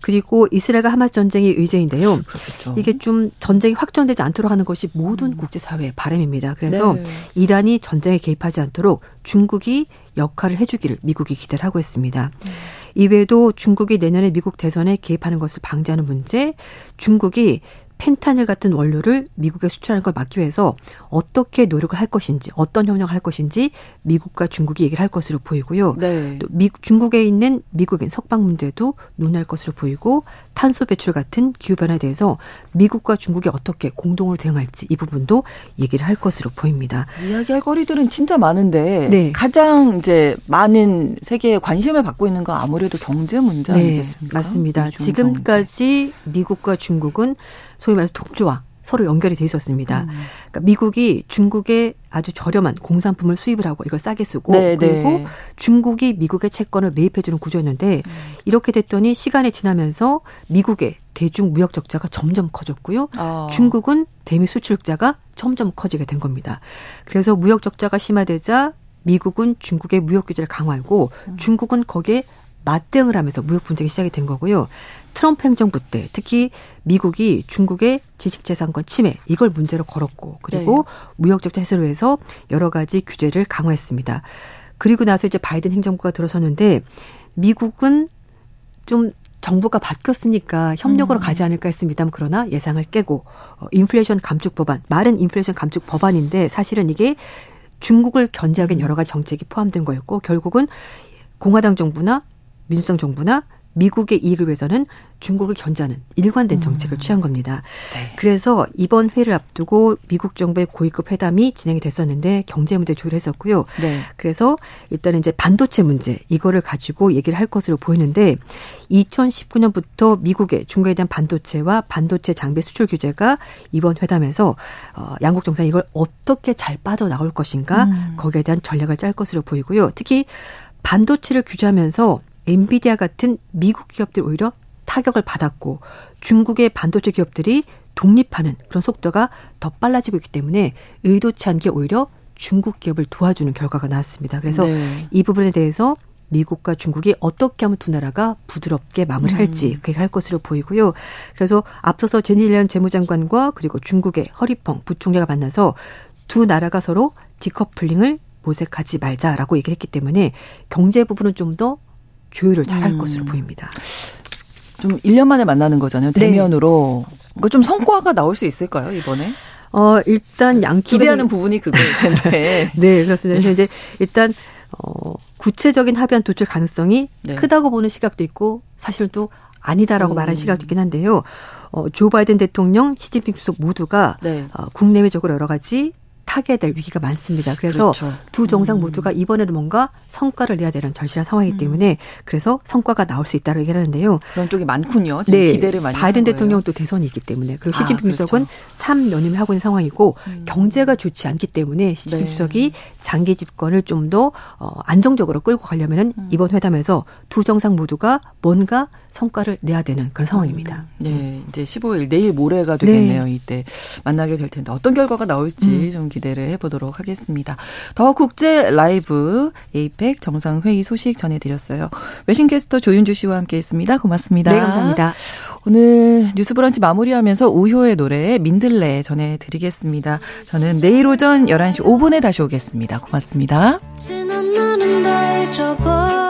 그리고 이스라엘과 하마스 전쟁이 의제인데요. 그렇죠. 이게 좀 전쟁이 확전되지 않도록 하는 것이 모든 음. 국제사회의 바람입니다. 그래서 네. 이란이 전쟁에 개입하지 않도록 중국이 역할을 해주기를 미국이 기대를 하고 있습니다. 음. 이외에도 중국이 내년에 미국 대선에 개입하는 것을 방지하는 문제, 중국이 펜타닐 같은 원료를 미국에 수출하는 걸 막기 위해서 어떻게 노력을 할 것인지 어떤 협력을 할 것인지 미국과 중국이 얘기를 할 것으로 보이고요. 네. 또 미, 중국에 있는 미국인 석방 문제도 논의할 것으로 보이고 탄소 배출 같은 기후 변화에 대해서 미국과 중국이 어떻게 공동으로 대응할지 이 부분도 얘기를 할 것으로 보입니다. 이야기할 거리들은 진짜 많은데 네. 가장 이제 많은 세계에 관심을 받고 있는 건 아무래도 경제 문제 네, 아니겠습니까? 맞습니다. 지금까지 미국과 중국은 소위 말해서 독조와 서로 연결이 돼 있었습니다. 음. 그러니까 미국이 중국에 아주 저렴한 공산품을 수입을 하고 이걸 싸게 쓰고 네, 그리고 네. 중국이 미국의 채권을 매입해주는 구조였는데 음. 이렇게 됐더니 시간이 지나면서 미국의 대중 무역 적자가 점점 커졌고요. 어. 중국은 대미 수출자가 점점 커지게 된 겁니다. 그래서 무역 적자가 심화되자 미국은 중국의 무역 규제를 강화하고 음. 중국은 거기에 맞대응을 하면서 무역 분쟁이 시작이 된 거고요. 트럼프 행정부 때 특히 미국이 중국의 지식재산권 침해 이걸 문제로 걸었고 그리고 네. 무역적 해소를 위해서 여러 가지 규제를 강화했습니다. 그리고 나서 이제 바이든 행정부가 들어섰는데 미국은 좀 정부가 바뀌었으니까 협력으로 음. 가지 않을까 했습니다. 그러나 예상을 깨고 어, 인플레이션 감축 법안, 말은 인플레이션 감축 법안인데 사실은 이게 중국을 견제하기 여러 가지 정책이 포함된 거였고 결국은 공화당 정부나 민주당 정부나 미국의 이익을 위해서는 중국을 견제하는 일관된 음. 정책을 음. 취한 겁니다. 네. 그래서 이번 회를 앞두고 미국 정부의 고위급 회담이 진행이 됐었는데 경제 문제 조율 했었고요. 네. 그래서 일단은 이제 반도체 문제 이거를 가지고 얘기를 할 것으로 보이는데 2019년부터 미국의 중국에 대한 반도체와 반도체 장비 수출 규제가 이번 회담에서 어, 양국 정상이 이걸 어떻게 잘 빠져나올 것인가 음. 거기에 대한 전략을 짤 것으로 보이고요. 특히 반도체를 규제하면서 엔비디아 같은 미국 기업들 오히려 타격을 받았고 중국의 반도체 기업들이 독립하는 그런 속도가 더 빨라지고 있기 때문에 의도치 않게 오히려 중국 기업을 도와주는 결과가 나왔습니다. 그래서 네. 이 부분에 대해서 미국과 중국이 어떻게 하면 두 나라가 부드럽게 마무리할지 음. 그렇게 할 것으로 보이고요. 그래서 앞서서 제니일런 재무장관과 그리고 중국의 허리펑 부총리가 만나서 두 나라가 서로 디커플링을 모색하지 말자라고 얘기를 했기 때문에 경제 부분은 좀 더 조율을 잘할 음. 것으로 보입니다. 좀 1년 만에 만나는 거잖아요. 네. 대면으로. 네. 뭐좀 성과가 나올 수 있을까요, 이번에? 어, 일단 양쪽 기대하는 부분이 그거일 텐데. 네, 그렇습니다. 그래서 이제 일단 어, 구체적인 합의안 도출 가능성이 네. 크다고 보는 시각도 있고 사실 또 아니다라고 음. 말하는 시각도 있긴 한데요. 어, 조 바이든 대통령, 시진핑 주석 모두가 네. 어, 국내외적으로 여러 가지 타게 될 위기가 많습니다. 그래서 그렇죠. 두 정상 음. 모두가 이번에는 뭔가 성과를 내야 되는 절실한 상황이기 음. 때문에 그래서 성과가 나올 수 있다고 얘기를 하는데요. 그런 쪽이 많군요. 네. 기대를 많이 바이든 대통령 또 대선이 있기 때문에 그리고 시진핑 아, 주석은 그렇죠. 3연임을 하고 있는 상황이고 음. 경제가 좋지 않기 때문에 시진핑 네. 주석이 장기 집권을 좀더 어, 안정적으로 끌고 가려면은 음. 이번 회담에서 두 정상 모두가 뭔가 성과를 내야 되는 그런 상황입니다. 음. 네, 이제 15일 내일 모레가 되겠네요. 네. 이때 만나게 될 텐데 어떤 결과가 나올지 음. 좀 기대 를 해보도록 하겠습니다. 더 국제 라이브 에이펙 정상회의 소식 전해드렸어요. 외신캐스터 조윤주 씨와 함께했습니다. 고맙습니다. 네, 감사합니다. 오늘 뉴스브런치 마무리하면서 우효의 노래 민들레 전해드리겠습니다. 저는 내일 오전 11시 5분에 다시 오겠습니다. 고맙습니다. 지난 날은 다 잊어버